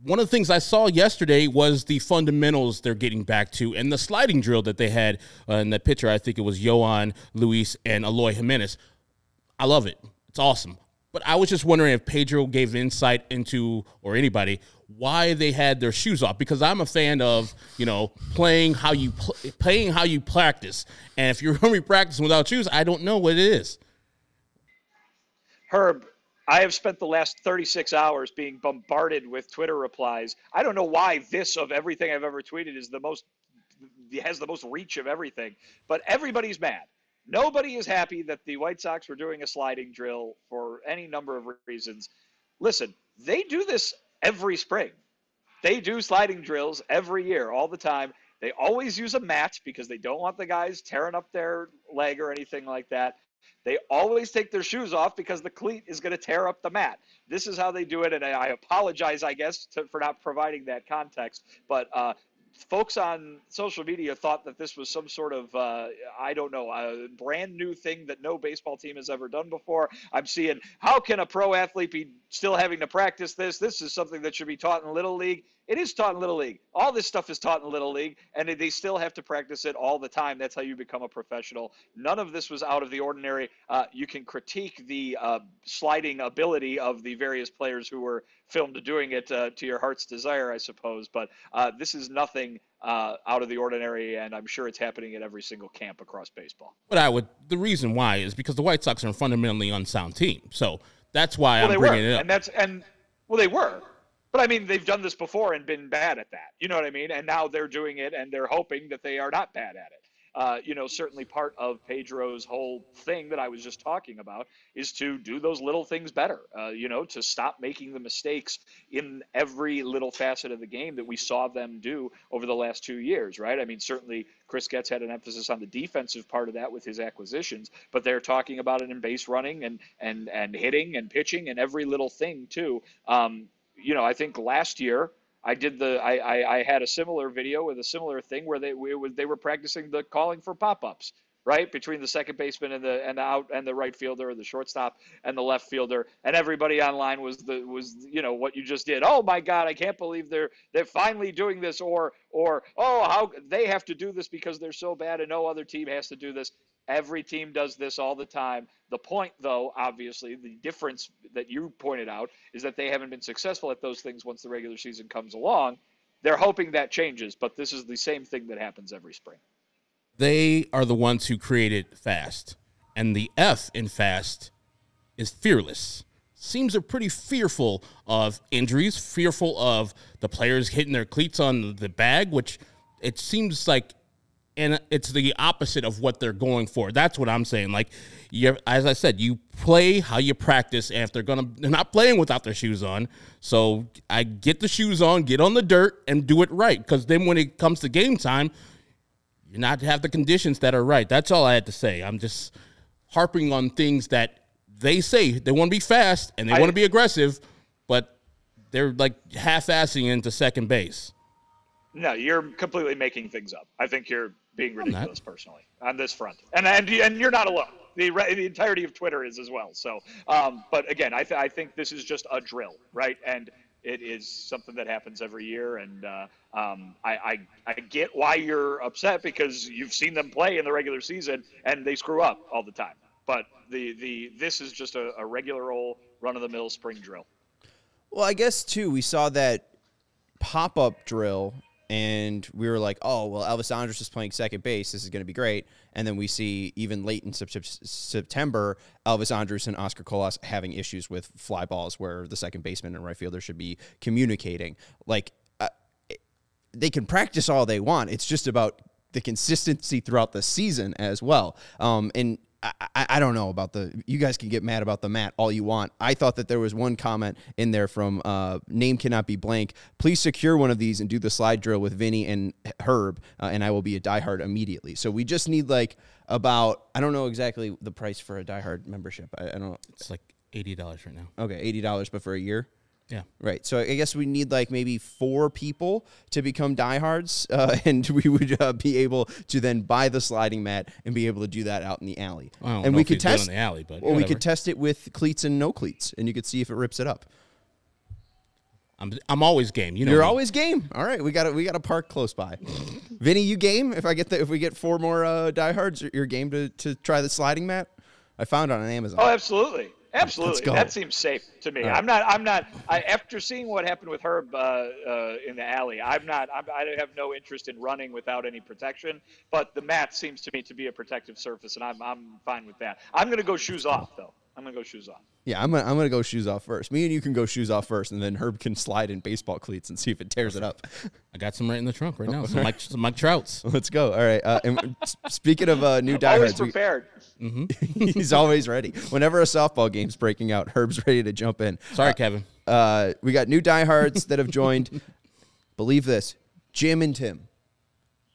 One of the things I saw yesterday was the fundamentals they're getting back to and the sliding drill that they had uh, in the picture. I think it was Yohan, Luis, and Eloy Jimenez. I love it. It's awesome. But I was just wondering if Pedro gave insight into, or anybody, why they had their shoes off. Because I'm a fan of, you know, playing how you pl- playing how you practice. And if you're be practicing without shoes, I don't know what it is. Herb, I have spent the last 36 hours being bombarded with Twitter replies. I don't know why this of everything I've ever tweeted is the most has the most reach of everything, but everybody's mad. Nobody is happy that the White Sox were doing a sliding drill for any number of reasons. Listen, they do this every spring. They do sliding drills every year, all the time. They always use a mat because they don't want the guys tearing up their leg or anything like that. They always take their shoes off because the cleat is going to tear up the mat. This is how they do it, and I apologize, I guess, to, for not providing that context. But uh, folks on social media thought that this was some sort of uh, I don't know a brand new thing that no baseball team has ever done before. I'm seeing how can a pro athlete be still having to practice this? This is something that should be taught in little league. It is taught in little league. All this stuff is taught in little league, and they still have to practice it all the time. That's how you become a professional. None of this was out of the ordinary. Uh, you can critique the uh, sliding ability of the various players who were filmed doing it uh, to your heart's desire, I suppose. But uh, this is nothing uh, out of the ordinary, and I'm sure it's happening at every single camp across baseball. But I would. The reason why is because the White Sox are a fundamentally unsound team. So that's why well, I'm were, bringing it up. And that's and well, they were. But I mean, they've done this before and been bad at that. You know what I mean? And now they're doing it, and they're hoping that they are not bad at it. Uh, you know, certainly part of Pedro's whole thing that I was just talking about is to do those little things better. Uh, you know, to stop making the mistakes in every little facet of the game that we saw them do over the last two years, right? I mean, certainly Chris Getz had an emphasis on the defensive part of that with his acquisitions, but they're talking about it in base running and and and hitting and pitching and every little thing too. Um, you know, I think last year I did the I, I, I had a similar video with a similar thing where they we, they were practicing the calling for pop ups right between the second baseman and the and the out and the right fielder or the shortstop and the left fielder and everybody online was the was you know what you just did oh my god i can't believe they're they're finally doing this or or oh how they have to do this because they're so bad and no other team has to do this Every team does this all the time. The point, though, obviously, the difference that you pointed out is that they haven't been successful at those things once the regular season comes along. They're hoping that changes, but this is the same thing that happens every spring. They are the ones who created fast. And the F in fast is fearless. Seems they're pretty fearful of injuries, fearful of the players hitting their cleats on the bag, which it seems like and it's the opposite of what they're going for. That's what I'm saying. Like, as I said, you play how you practice, and if they're gonna, they're not playing without their shoes on. So I get the shoes on, get on the dirt, and do it right. Because then when it comes to game time, you not have the conditions that are right. That's all I had to say. I'm just harping on things that they say they want to be fast and they want to be aggressive, but they're like half-assing into second base. No, you're completely making things up. I think you're being ridiculous personally on this front, and and and you're not alone. The, the entirety of Twitter is as well. So, um, but again, I, th- I think this is just a drill, right? And it is something that happens every year, and uh, um, I, I I get why you're upset because you've seen them play in the regular season and they screw up all the time. But the the this is just a, a regular old run of the mill spring drill. Well, I guess too we saw that pop up drill and we were like, oh, well, Elvis Andrus is playing second base. This is going to be great. And then we see even late in September, Elvis Andrus and Oscar Colas having issues with fly balls where the second baseman and right fielder should be communicating. Like, uh, they can practice all they want. It's just about the consistency throughout the season as well. Um, and I, I, don't know about the. You guys can get mad about the mat all you want. I thought that there was one comment in there from uh, name cannot be blank. Please secure one of these and do the slide drill with Vinnie and Herb, uh, and I will be a diehard immediately. So we just need like about. I don't know exactly the price for a diehard membership. I, I don't. It's like eighty dollars right now. Okay, eighty dollars, but for a year. Yeah. Right. So I guess we need like maybe four people to become diehards, uh, and we would uh, be able to then buy the sliding mat and be able to do that out in the alley. I and we could he's doing it test in the alley, but Well, we could test it with cleats and no cleats, and you could see if it rips it up. I'm I'm always game. You know, You're me. always game. All right, we got a, we got a park close by. Vinnie, you game? If I get the if we get four more uh, diehards, you're game to to try the sliding mat. I found it on Amazon. Oh, absolutely. Absolutely, that seems safe to me. I'm not. I'm not. I, after seeing what happened with Herb uh, uh, in the alley, I'm not. I'm, I have no interest in running without any protection. But the mat seems to me to be a protective surface, and I'm I'm fine with that. I'm going to go shoes off though. I'm going to go shoes off. Yeah, I'm gonna, I'm gonna go shoes off first. Me and you can go shoes off first, and then Herb can slide in baseball cleats and see if it tears it up. I got some right in the trunk right now. Some Mike, some Mike Trouts. Let's go. All right. Uh, and speaking of uh, new Always diehards, we, prepared. he's always ready. Whenever a softball game's breaking out, Herb's ready to jump in. Sorry, Kevin. Uh, we got new diehards that have joined. Believe this, Jim and Tim.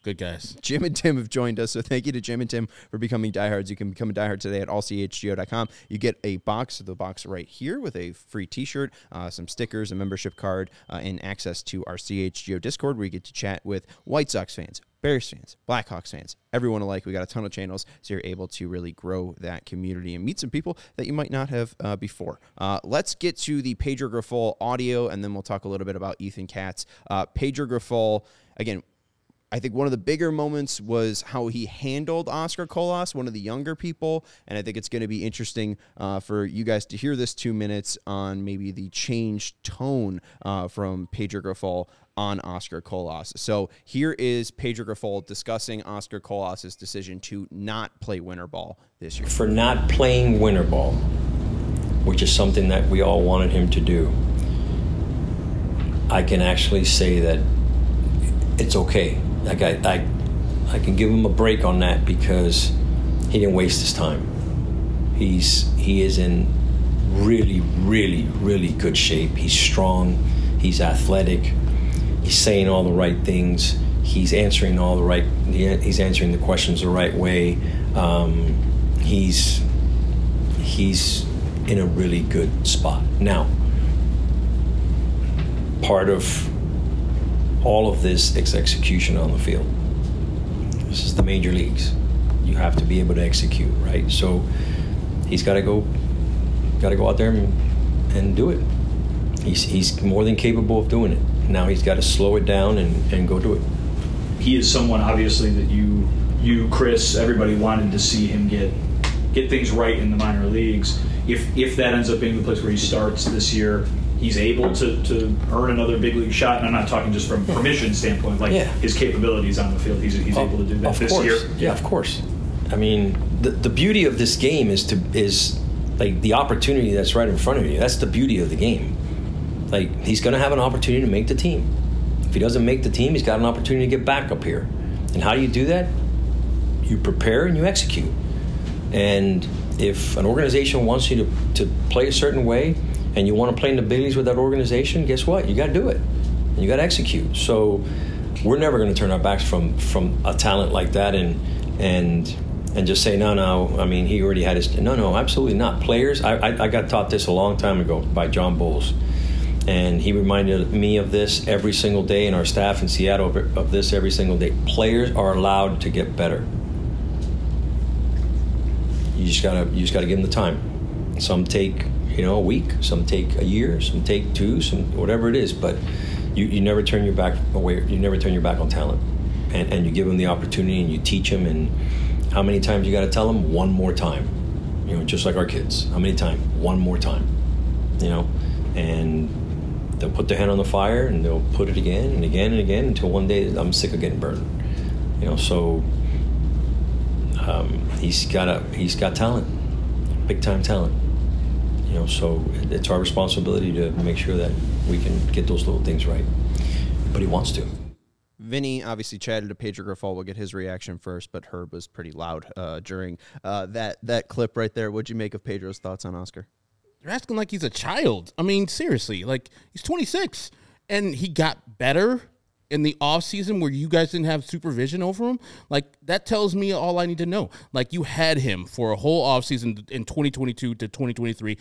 Good guys. Jim and Tim have joined us. So thank you to Jim and Tim for becoming diehards. You can become a diehard today at allchgo.com. You get a box, the box right here with a free t-shirt, uh, some stickers, a membership card, uh, and access to our CHGO Discord where you get to chat with White Sox fans, Bears fans, Blackhawks fans, everyone alike. We got a ton of channels, so you're able to really grow that community and meet some people that you might not have uh, before. Uh, let's get to the Pedro Grifol audio, and then we'll talk a little bit about Ethan Katz. Uh, Pedro Grifol, again, I think one of the bigger moments was how he handled Oscar Colas, one of the younger people, and I think it's going to be interesting uh, for you guys to hear this two minutes on maybe the changed tone uh, from Pedro Grifol on Oscar Colas. So here is Pedro Grifol discussing Oscar Colas' decision to not play winter ball this year. for not playing winter ball, which is something that we all wanted him to do, I can actually say that it's okay. Like I, I, I can give him a break on that because he didn't waste his time. He's he is in really, really, really good shape. He's strong. He's athletic. He's saying all the right things. He's answering all the right. He's answering the questions the right way. Um, he's he's in a really good spot now. Part of all of this is execution on the field. This is the major leagues. You have to be able to execute, right? So he's got to go, got to go out there and, and do it. He's, he's more than capable of doing it. Now he's got to slow it down and, and go do it. he is someone obviously that you you Chris everybody wanted to see him get get things right in the minor leagues if if that ends up being the place where he starts this year he's able to, to earn another big league shot and I'm not talking just from permission standpoint like Yeah. his capabilities on the field he's, he's oh, able to do that of this course. year Yeah, of course. I mean, the, the beauty of this game is to is like the opportunity that's right in front of you. That's the beauty of the game. Like he's going to have an opportunity to make the team. If he doesn't make the team, he's got an opportunity to get back up here. And how do you do that? You prepare and you execute. And if an organization wants you to, to play a certain way and you want to play in the big leagues with that organization, guess what? You got to do it. And you got to execute. So we're never going to turn our backs from from a talent like that and and and just say no no I mean he already had his no no absolutely not players I, I, I got taught this a long time ago by John Boles and he reminded me of this every single day and our staff in Seattle of this every single day players are allowed to get better you just gotta you just gotta give them the time some take you know a week. Some take a year some take two some whatever it is. But you, you never turn your back away you never turn your back on talent. And, and you give them the opportunity and you teach them and how many times you got to tell them one more time. You know just like our kids. How many times? One more time you know? And they'll put their hand on the fire and they'll put it again and again and again until one day i'm sick of getting burned. You know so um, he's got a he's got talent. Big time talent you know so it's our responsibility to make sure that we can get those little things right but he wants to Vinnie obviously chatted to Pedro Grifol. We'll get his reaction first, but Herb was pretty loud uh, during uh, that that clip right there. What'd you make of Pedro's thoughts on Oscar? You're asking like he's a child. I mean, seriously, like he's 26 and he got better in the off season where you guys didn't have supervision over him. Like that tells me all I need to know. Like you had him for a whole off season in 2022 to 2023,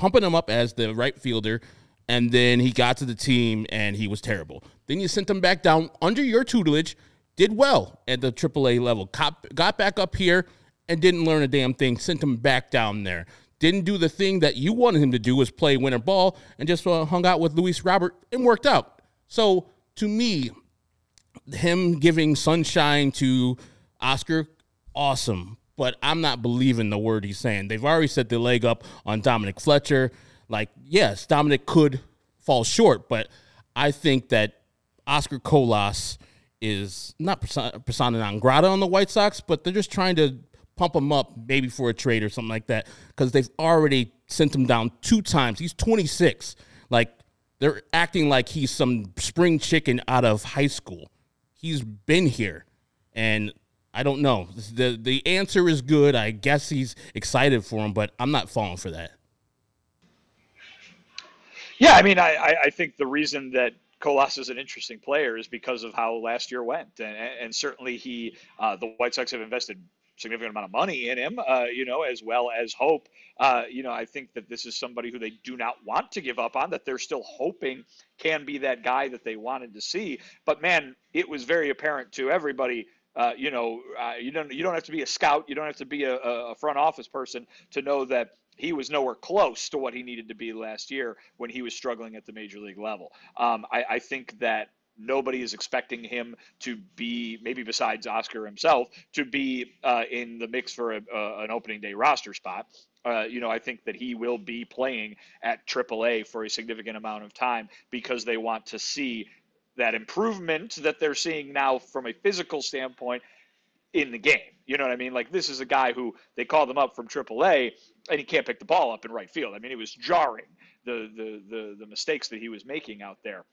pumping him up as the right fielder. and then he got to the team and he was terrible. Then you sent him back down under your tutelage, did well at the AAA level, got, got back up here and didn't learn a damn thing. Sent him back down there. Didn't do the thing that you wanted him to do, was play winter ball, and just uh, hung out with Luis Robert and worked out. So to me, him giving sunshine to Oscar, awesome. But I'm not believing the word he's saying. They've already set the leg up on Dominic Fletcher. Like, yes, Dominic could fall short, but I think that Oscar Colas is not persona non grata on the White Sox, but they're just trying to pump him up maybe for a trade or something like that because they've already sent him down two times. He's 26. Like, they're acting like he's some spring chicken out of high school. He's been here. And I don't know. The the answer is good. I guess he's excited for him, but I'm not falling for that. Yeah, I mean, I, I think the reason that Colas is an interesting player is because of how last year went, and, and certainly he, uh, the White Sox have invested significant amount of money in him, uh, you know, as well as hope. Uh, you know, I think that this is somebody who they do not want to give up on, that they're still hoping can be that guy that they wanted to see. But man, it was very apparent to everybody uh, you know, uh, you don't you don't have to be a scout, you don't have to be a, a front office person to know that he was nowhere close to what he needed to be last year when he was struggling at the major league level. Um, I, I think that nobody is expecting him to be, maybe besides Oscar himself, to be uh, in the mix for a, an opening day roster spot. Uh, you know, I think that he will be playing at AAA for a significant amount of time because they want to see that improvement that they're seeing now from a physical standpoint in the game. You know what I mean? Like this is a guy who they called him up from AAA and he can't pick the ball up in right field. I mean, it was jarring the the the, the mistakes that he was making out there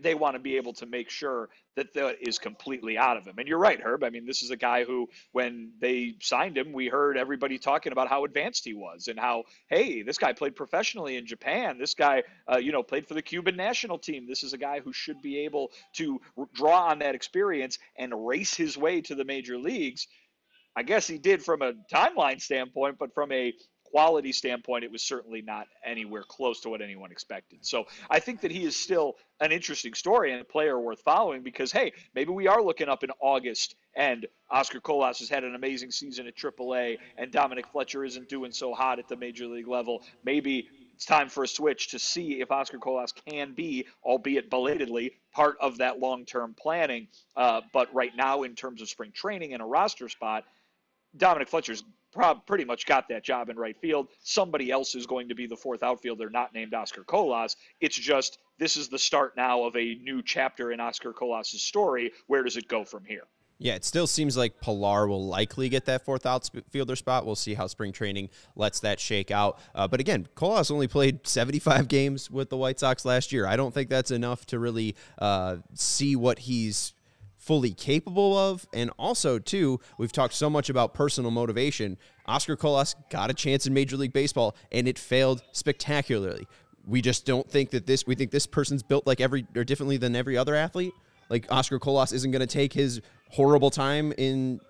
they want to be able to make sure that that is completely out of him. And you're right, Herb. I mean, this is a guy who, when they signed him, we heard everybody talking about how advanced he was and how, hey, this guy played professionally in Japan. This guy, uh, you know, played for the Cuban national team. This is a guy who should be able to draw on that experience and race his way to the major leagues. I guess he did from a timeline standpoint, but from a quality standpoint, it was certainly not anywhere close to what anyone expected. So I think that he is still an interesting story and a player worth following because, hey, maybe we are looking up in August and Oscar Colas has had an amazing season at AAA and Dominic Fletcher isn't doing so hot at the major league level. Maybe it's time for a switch to see if Oscar Colas can be, albeit belatedly, part of that long term planning. Uh, but right now, in terms of spring training and a roster spot, Dominic Fletcher's prob- pretty much got that job in right field. Somebody else is going to be the fourth outfielder, not named Oscar Colas. It's just this is the start now of a new chapter in Oscar Colas's story. Where does it go from here? Yeah, it still seems like Pillar will likely get that fourth outfielder spot. We'll see how spring training lets that shake out. Uh, but again, Colas only played 75 games with the White Sox last year. I don't think that's enough to really uh, see what he's fully capable of. And also, too, we've talked so much about personal motivation. Oscar Colas got a chance in Major League Baseball, and it failed spectacularly. We just don't think that this. We think this person's built like every or differently than every other athlete. Like Oscar Colas isn't going to take his horrible time in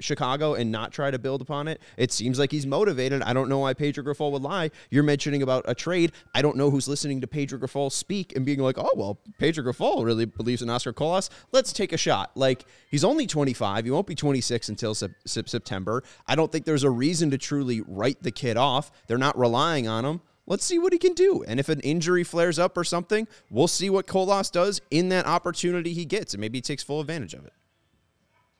Chicago and not try to build upon it. It seems like he's motivated. I don't know why Pedro Grifol would lie. You're mentioning about a trade. I don't know who's listening to Pedro Grifol speak and being like, oh, well, Pedro Grifol really believes in Oscar Colas. Let's take a shot. Like, he's only 25. He won't be 26 until Sep September. I don't think there's a reason to truly write the kid off. They're not relying on him. Let's see what he can do. And if an injury flares up or something, we'll see what Colas does in that opportunity he gets. And maybe he takes full advantage of it.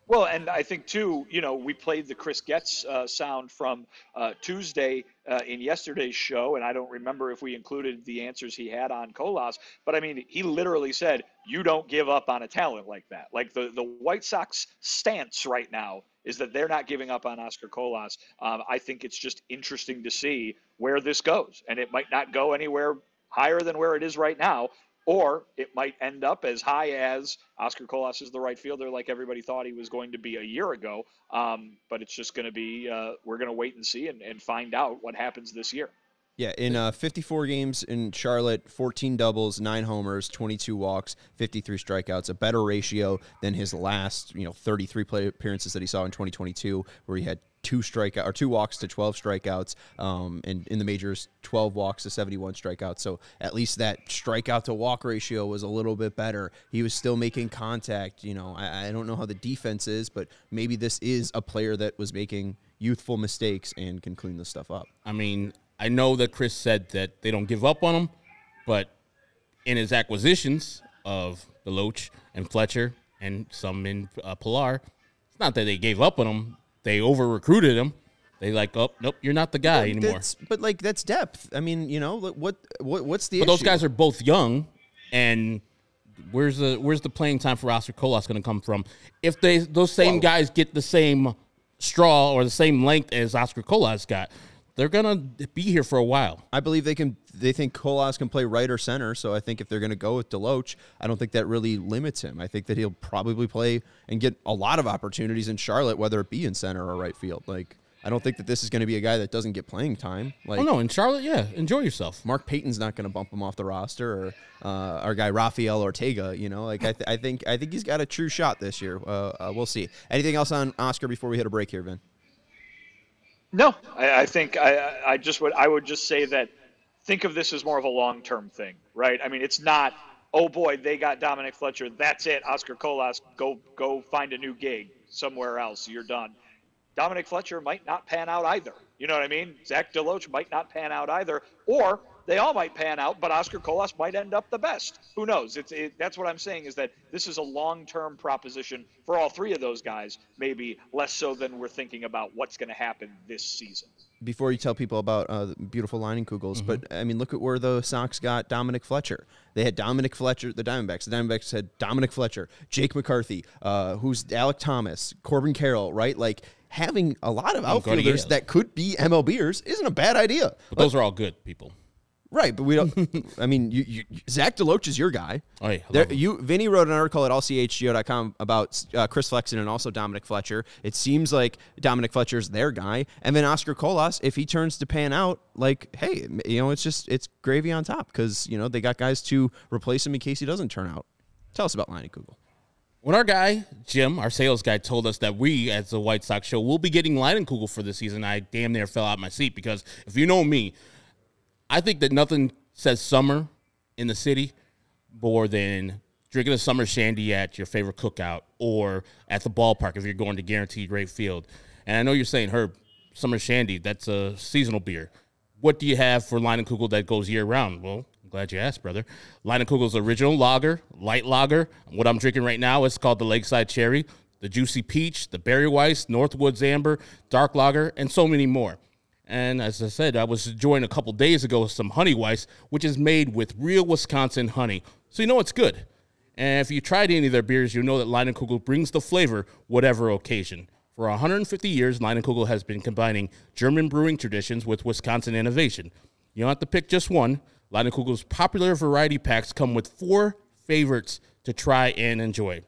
Well, and I think too, you know, we played the Chris Getz uh, sound from uh, Tuesday uh, in yesterday's show, and I don't remember if we included the answers he had on Colas, but I mean, he literally said, "You don't give up on a talent like that." Like the the White Sox stance right now is that they're not giving up on Oscar Colas. Um, I think it's just interesting to see where this goes, and it might not go anywhere higher than where it is right now or it might end up as high as Oscar Colas is the right fielder, like everybody thought he was going to be a year ago. Um, but it's just going to be, uh, we're going to wait and see and, and, find out what happens this year. Yeah, in uh, 54 games in Charlotte, 14 doubles, nine homers, 22 walks, 53 strikeouts, a better ratio than his last, you know, 33 play appearances that he saw in 2022, where he had two strikeout or two walks to 12 strikeouts um, and in the majors 12 walks to 71 strikeouts. So at least that strikeout to walk ratio was a little bit better. He was still making contact you know. I, I don't know how the defense is but maybe this is a player that was making youthful mistakes and can clean this stuff up. I mean, I know that Chris said that they don't give up on him, but in his acquisitions of Deloach and Fletcher and some in uh, Pillar, it's not that they gave up on him. They over recruited him. They like, oh nope, you're not the guy anymore. But like that's depth. I mean, you know, what what what's the But those guys are both young, and where's the where's the playing time for Oscar Colas going to come from? If they those same Well- guys get the same straw or the same length as Oscar Colas got, they're gonna be here for a while. I believe they can. They think Colas can play right or center. So I think if they're going to go with Deloach, I don't think that really limits him. I think that he'll probably play and get a lot of opportunities in Charlotte, whether it be in center or right field. Like I don't think that this is going to be a guy that doesn't get playing time. Like Oh no, in Charlotte, yeah, enjoy yourself. Mark Payton's not going to bump him off the roster, or uh, our guy Rafael Ortega. You know, like I, th- I think I think he's got a true shot this year. Uh, uh, we'll see. Anything else on Oscar before we hit a break here, Vin? No, I, I think I, I just would I would just say that think of this as more of a long term thing, right? I mean, it's not oh boy they got Dominic Fletcher, that's it. Oscar Colas, go go find a new gig somewhere else. You're done. Dominic Fletcher might not pan out either. You know what I mean? Zach Deloach might not pan out either, or they all might pan out, but Oscar Colas might end up the best. Who knows? It's it, that's what I'm saying is that this is a long-term proposition for all three of those guys. Maybe less so than we're thinking about what's going to happen this season. before you tell people about uh, the beautiful Leinenkugels, but Mm-hmm. I mean, look at where the Sox got Dominic Fletcher. They had Dominic Fletcher, the Diamondbacks. The Diamondbacks had Dominic Fletcher, Jake McCarthy, uh, who's Alek Thomas, Corbin Carroll, right? Like having a lot of outfielders that could be MLBers isn't a bad idea. But those are all good people. Right, but we don't. I mean, you, you, Zach Deloach is your guy. Oh, yeah, there, you. Vinnie wrote an article at allchgo.com about uh, Chris Flexen and also Dominic Fletcher. It seems like Dominic Fletcher's their guy, and then Oscar Colas, if he turns to pan out, like, hey, you know, it's just it's gravy on top because you know they got guys to replace him in case he doesn't turn out. Tell us about Leinenkugel. When our guy Jim, our sales guy, told us that we, as the White Sox show, will be getting Leinenkugel for this season, I damn near fell out my seat because if you know me, I think that nothing says summer in the city more than drinking a summer shandy at your favorite cookout or at the ballpark if you're going to guaranteed rate field. And I know you're saying, Herb, summer shandy, that's a seasonal beer. What do you have for Leinenkugel that goes year round? Well, I'm glad you asked, brother. Leinenkugel's original lager, light lager. What I'm drinking right now is called the Lakeside Cherry, the Juicy Peach, the Berry Weiss, Northwoods Amber, Dark Lager, and so many more. And as I said, I was enjoying a couple days ago with some Honey Weiss, which is made with real Wisconsin honey. So you know it's good. And if you tried any of their beers, you know that Leinenkugel brings the flavor whatever occasion. For 150 years, Leinenkugel has been combining German brewing traditions with Wisconsin innovation. You don't have to pick just one. Leinenkugel's popular variety packs come with four favorites to try and enjoy.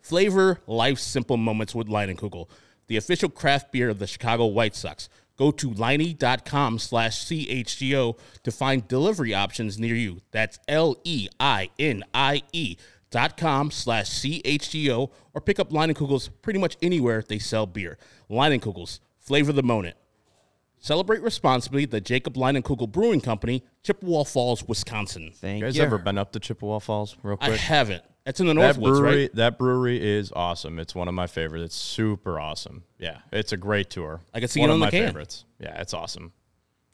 Flavor life's simple moments with Leinenkugel, the official craft beer of the Chicago White Sox. Go to leinie.com slash CHGO to find delivery options near you. That's L E I N I E dot com slash CHGO or pick up Leinenkugels pretty much anywhere they sell beer. Leinenkugels, flavor the moment. Celebrate responsibly. The Jacob Leinenkugel Brewing Company, Chippewa Falls, Wisconsin. Thank You guys you. ever been up to Chippewa Falls real quick. I quick? haven't. That's in the that brewery, right? that brewery is awesome. It's one of my favorites. It's super awesome. Yeah, it's a great tour. I can see one it of on the my can. favorites. Yeah, it's awesome.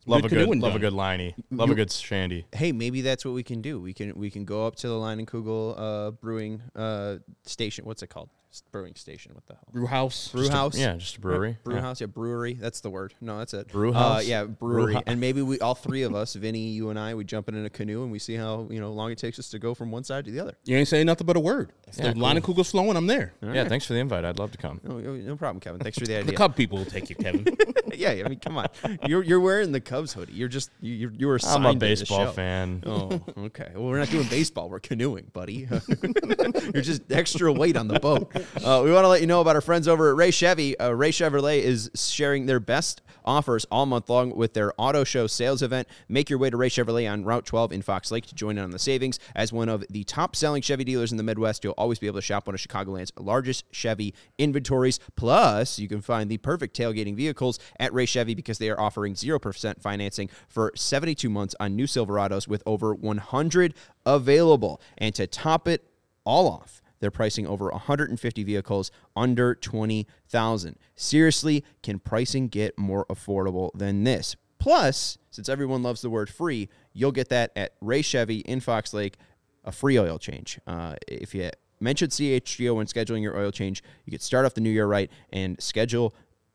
Love a good canoeing good, love a good Leinie. Love a good shandy. hey, maybe that's what we can do. We can we can go up to the Leinenkugel uh, brewing uh, station. What's it called? S- Brewing station. What the hell? Brew House. Brew house. Yeah, just a brewery. Brew Yeah. house, yeah, brewery. That's the word. No, that's it. Brew Uh, house? yeah, brewery. hou- and maybe we, all three of us, Vinnie, you and I, we jump in, in a canoe and we see how you know long it takes us to go from one side to the other. You ain't saying nothing but a word. If Yeah, the Leinenkugel's flowing, I'm there. Yeah, thanks for the invite. I'd love to come. No, no no problem, Kevin. Thanks for the The idea. Cub people will take you, Kevin. yeah, I mean, come on. You're you're wearing the Cubs hoodie. You're just you you, you were I'm a to this baseball show. fan. Oh, okay. Well, we're not doing baseball. We're canoeing, buddy. You're just extra weight on the boat. Uh, we want to let you know about our friends over at Ray Chevy. Uh, Ray Chevrolet is sharing their best offers all month long with their auto show sales event. Make your way to Ray Chevrolet on Route 12 in Fox Lake to join in on the savings. As one of the top selling Chevy dealers in the Midwest, you'll always be able to shop one of Chicagoland's largest Chevy inventories. Plus, you can find the perfect tailgating vehicles at Ray Chevy because they are offering 0% financing for 72 months on new Silverados with over 100 available. And to top it all off, they're pricing over 150 vehicles under 20,000. Seriously, can pricing get more affordable than this? Plus, since everyone loves the word free, you'll get that at Ray Chevy in Fox Lake, a free oil change. Uh, if you mention CHGO when scheduling your oil change, you can start off the new year right and schedule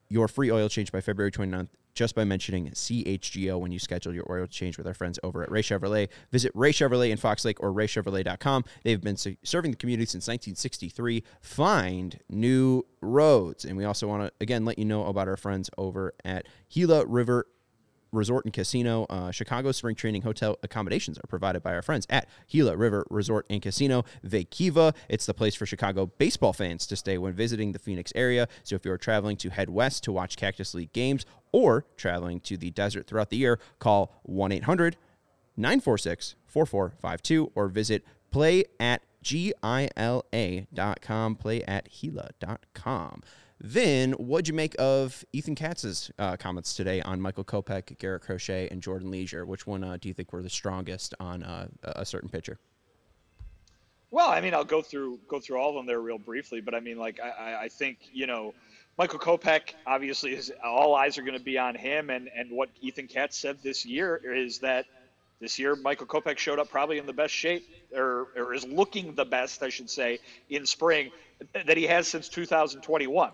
your free oil change by February 29th just by mentioning CHGO when you schedule your oil change with our friends over at Ray Chevrolet. Visit Ray Chevrolet in Fox Lake or raychevrolet.com. They've been serving the community since 1963. Find new roads. And we also want to, again, let you know about our friends over at Gila River Resort and Casino. Uh, Chicago Spring Training Hotel accommodations are provided by our friends at Gila River Resort and Casino. Vee Quiva, it's the place for Chicago baseball fans to stay when visiting the Phoenix area. So if you're traveling to head west to watch Cactus League games or traveling to the desert throughout the year, call 1 800 946 4452 or visit play at G-I-L-A.com, play at Gila.com. Then, what'd you make of Ethan Katz's uh, comments today on Michael Kopech, Garrett Crochet, and Jordan Leasure? Which one uh, do you think were the strongest on uh, a certain pitcher? Well, I mean, I'll go through go through all of them there real briefly, but I mean, like, I, I think you know, Michael Kopech obviously is all eyes are going to be on him, and and what Ethan Katz said this year is that this year Michael Kopech showed up probably in the best shape, or or is looking the best, I should say, in spring that he has since 2021.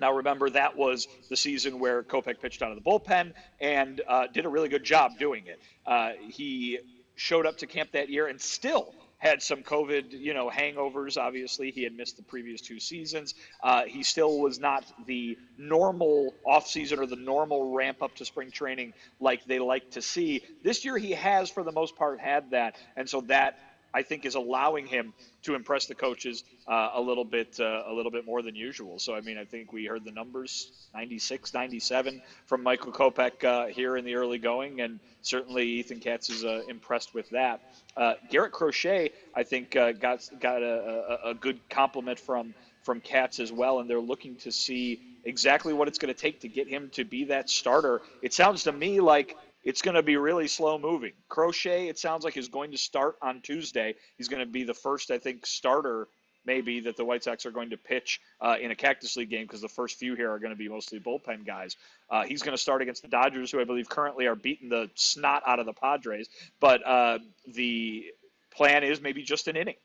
Now, remember, that was the season where Kopech pitched out of the bullpen and uh, did a really good job doing it. Uh, he showed up to camp that year and still had some COVID, you know, hangovers. Obviously, he had missed the previous two seasons. Uh, he still was not the normal offseason or the normal ramp up to spring training like they like to see. This year, he has, for the most part, had that, and so that I think is allowing him to impress the coaches uh, a little bit uh, a little bit more than usual. So I mean, I think we heard the numbers 96, 97 from Michael Kopech uh, here in the early going, and certainly Ethan Katz is uh, impressed with that. Uh, Garrett Crochet, I think, uh, got got a, a, a good compliment from from Katz as well, and they're looking to see exactly what it's going to take to get him to be that starter. It sounds to me like it's going to be really slow moving. Crochet, it sounds like, is going to start on Tuesday. He's going to be the first, I think, starter maybe that the White Sox are going to pitch uh, in a Cactus League game because the first few here are going to be mostly bullpen guys. Uh, he's going to start against the Dodgers, who I believe currently are beating the snot out of the Padres. But uh, the plan is maybe just an inning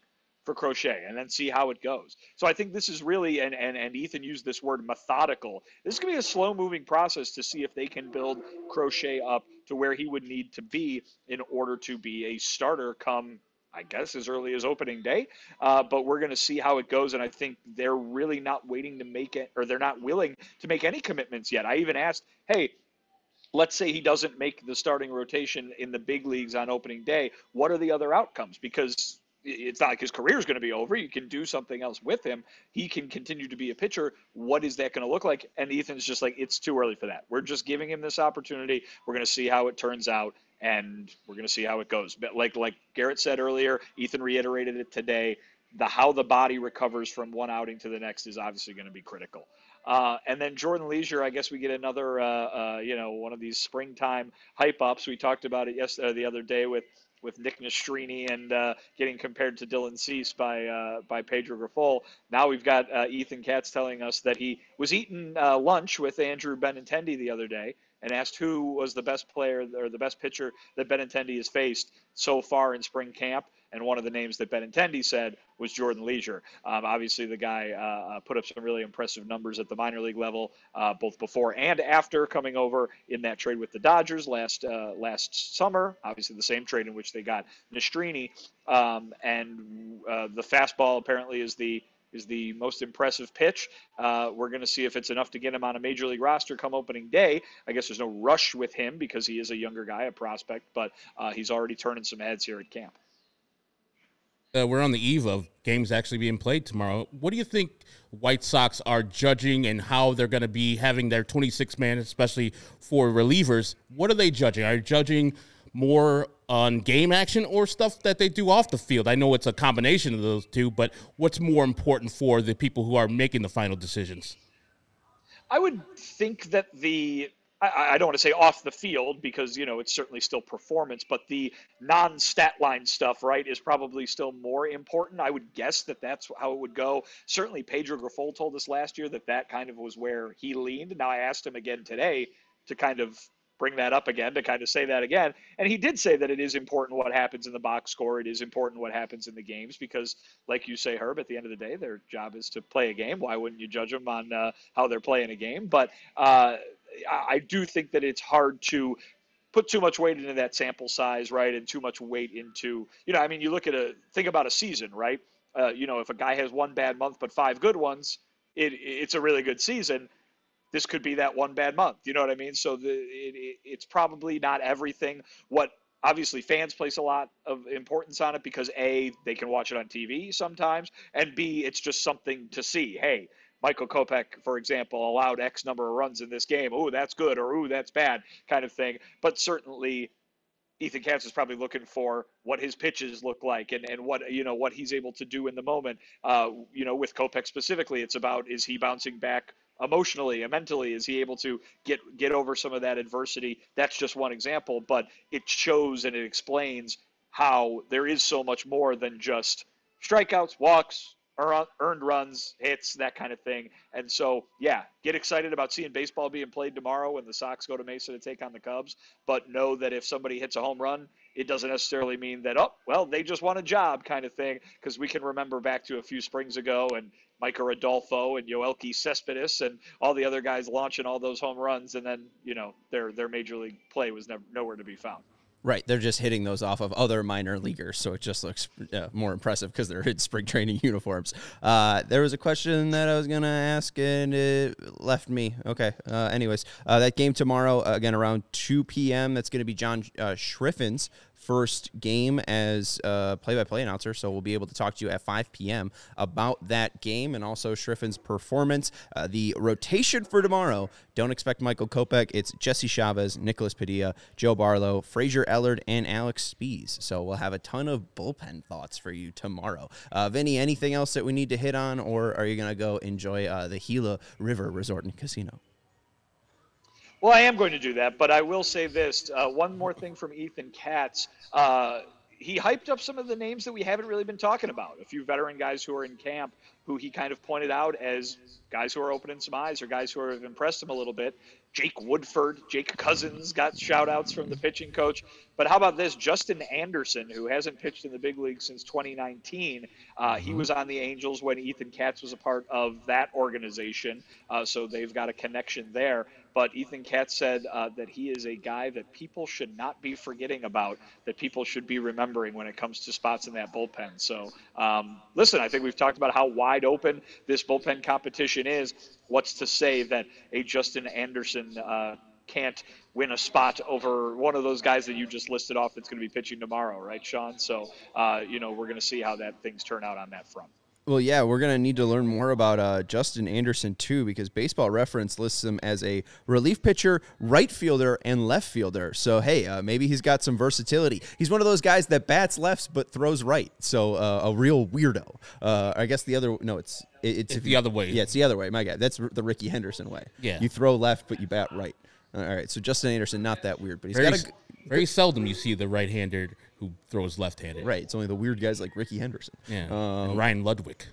for Crochet and then see how it goes. So I think this is really, and, and, and Ethan used this word methodical. This is going to be a slow moving process to see if they can build Crochet up to where he would need to be in order to be a starter come I guess as early as opening day. Uh, but we're going to see how it goes. And I think they're really not waiting to make it, or they're not willing to make any commitments yet. I even asked, hey, let's say he doesn't make the starting rotation in the big leagues on opening day. What are the other outcomes? Because it's not like his career is going to be over. You can do something else with him. He can continue to be a pitcher. What is that going to look like? And Ethan's just like, it's too early for that. We're just giving him this opportunity. We're going to see how it turns out, and we're going to see how it goes. But like like Garrett said earlier, Ethan reiterated it today. The how the body recovers from one outing to the next is obviously going to be critical. Uh, and then Jordan Leasure, I guess we get another, uh, uh, you know, one of these springtime hype ups. We talked about it yesterday, the other day with with Nick Nastrini and uh, getting compared to Dylan Cease by uh, by Pedro Grifol. Now we've got uh, Ethan Katz telling us that he was eating uh, lunch with Andrew Benintendi the other day and asked who was the best player or the best pitcher that Benintendi has faced so far in spring camp. And one of the names that Ben Benintendi said was Jordan Leasure. Um, obviously, the guy uh, uh, put up some really impressive numbers at the minor league level, uh, both before and after coming over in that trade with the Dodgers last uh, last summer. Obviously, the same trade in which they got Nastrini. Um, and uh, the fastball apparently is the is the most impressive pitch. Uh, we're going to see if it's enough to get him on a major league roster come opening day. I guess there's no rush with him because he is a younger guy, a prospect, but uh, he's already turning some heads here at camp. Uh, we're on the eve of games actually being played tomorrow. What do you think White Sox are judging and how they're going to be having their 26 man, especially for relievers? What are they judging? Are judging more on game action or stuff that they do off the field? I know it's a combination of those two, but what's more important for the people who are making the final decisions? I would think that the I, I, don't want to say off the field because you know it's certainly still performance, but the non-stat line stuff, right, is probably still more important. I would guess that that's how it would go. Certainly, Pedro Grifol told us last year that that kind of was where he leaned. Now I asked him again today to kind of bring that up again to kind of say that again. And he did say that it is important what happens in the box score. It is important what happens in the games because, like you say, Herb, at the end of the day, their job is to play a game. Why wouldn't you judge them on uh, how they're playing a game? But uh, I do think that it's hard to put too much weight into that sample size, right? And too much weight into, you know, I mean, you look at a, think about a season, right? Uh, you know, if a guy has one bad month but five good ones, it, it's a really good season this could be that one bad month. You know what I mean? So the it, it, it's probably not everything. What obviously fans place a lot of importance on it because a they can watch it on TV sometimes, and b it's just something to see. Hey. Michael Kopech, for example, allowed X number of runs in this game. Oh, that's good, or oh, that's bad, kind of thing. But certainly, Ethan Katz is probably looking for what his pitches look like and, and what you know what he's able to do in the moment. Uh, you know, with Kopech specifically, it's about is he bouncing back emotionally and mentally is he able to get get over some of that adversity that's just one example but it shows and it explains how there is so much more than just strikeouts walks earned runs hits that kind of thing and so yeah get excited about seeing baseball being played tomorrow when the sox go to mesa to take on the cubs but know that if somebody hits a home run it doesn't necessarily mean that oh well they just won a job kind of thing because we can remember back to a few springs ago and Micker Adolfo and Yoelqui Cespedes and all the other guys launching all those home runs, and then you know their their major league play was never nowhere to be found. Right, they're just hitting those off of other minor leaguers, so it just looks uh, more impressive because they're in spring training uniforms. Uh, there was a question that I was gonna ask and it left me. Okay, uh, anyways, uh, that game tomorrow again around 2 p.m. That's gonna be John uh, Schriffen's first game as a play-by-play announcer, so we'll be able to talk to you at 5 p.m. about that game and also Schriffen's performance. Uh, the rotation for tomorrow: don't expect Michael Kopech. It's Jesse Chavez, Nicholas Padilla, Joe Barlow, Fraser Ellard, and Alex Speas. So we'll have a ton of bullpen thoughts for you tomorrow. Uh, Vinnie, anything else that we need to hit on, or are you going to go enjoy uh, the Gila River Resort and Casino? Well, I am going to do that, but I will say this: uh, one more thing from Ethan Katz. Uh, he hyped up some of the names that we haven't really been talking about. A few veteran guys who are in camp, who he kind of pointed out as guys who are opening some eyes or guys who have impressed him a little bit. Jake Woodford, Jake Cousins got shout outs from the pitching coach. But how about this? Justin Anderson, who hasn't pitched in the big league since 2019, uh, he mm-hmm. was on the Angels when Ethan Katz was a part of that organization. Uh, so they've got a connection there. But Ethan Katz said uh, that he is a guy that people should not be forgetting about, that people should be remembering when it comes to spots in that bullpen. So, um, listen, I think we've talked about how wide open this bullpen competition is. What's to say that a Justin Anderson uh, can't win a spot over one of those guys that you just listed off that's going to be pitching tomorrow, right, Sean? So, uh, you know, we're going to see how that things turn out on that front. Well, yeah, we're going to need to learn more about uh, Justin Anderson, too, because Baseball Reference lists him as a relief pitcher, right fielder, and left fielder. So, hey, uh, maybe he's got some versatility. He's one of those guys that bats lefts but throws right. So, uh, a real weirdo. Uh, I guess the other, no, it's. It's, it's the you, other way. Yeah, it's the other way. My guy. That's the Rickey Henderson way. Yeah. You throw left, but you bat right. All right. So, Justin Anderson, not that weird, but he's very, got a. Very seldom you see the right hander who throws left handed. Right. It's only the weird guys like Rickey Henderson. Yeah. Um, Ryan Ludwick.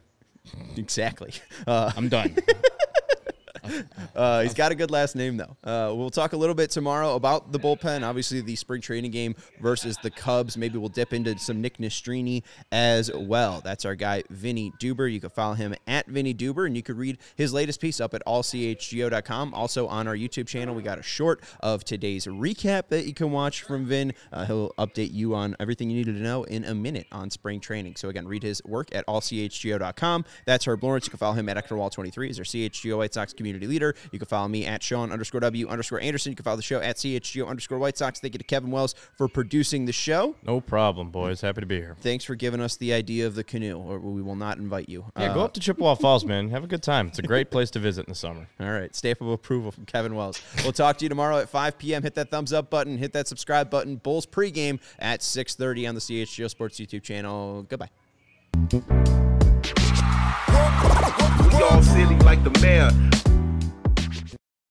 Exactly. Uh, I'm done. Uh, he's got a good last name, though. Uh, we'll talk a little bit tomorrow about the bullpen. Obviously, the spring training game versus the Cubs. Maybe we'll dip into some Nick Nastrini as well. That's our guy, Vinnie Duber. You can follow him at Vinnie Duber, and you can read his latest piece up at allchgo.com. Also, on our YouTube channel, we got a short of today's recap that you can watch from Vin. Uh, he'll update you on everything you needed to know in a minute on spring training. So, again, read his work at allchgo.com. That's Herb Lawrence. You can follow him at EctorWall23. He's our CHGO White Sox community community leader. You can follow me at Sean underscore W underscore Anderson. You can follow the show at CHGO underscore White Sox. Thank you to Kevin Wells for producing the show. No problem, boys. Happy to be here. Thanks for giving us the idea of the canoe, or we will not invite you. Yeah, Uh, go up to Chippewa Falls, man. Have a good time. It's a great place to visit in the summer. All right, stamp of approval from Kevin Wells. We'll talk to you tomorrow at 5 p.m. Hit that thumbs up button, hit that subscribe button. Bulls pregame at 6:30 on the CHGO Sports YouTube channel. Goodbye. We all silly like the mayor.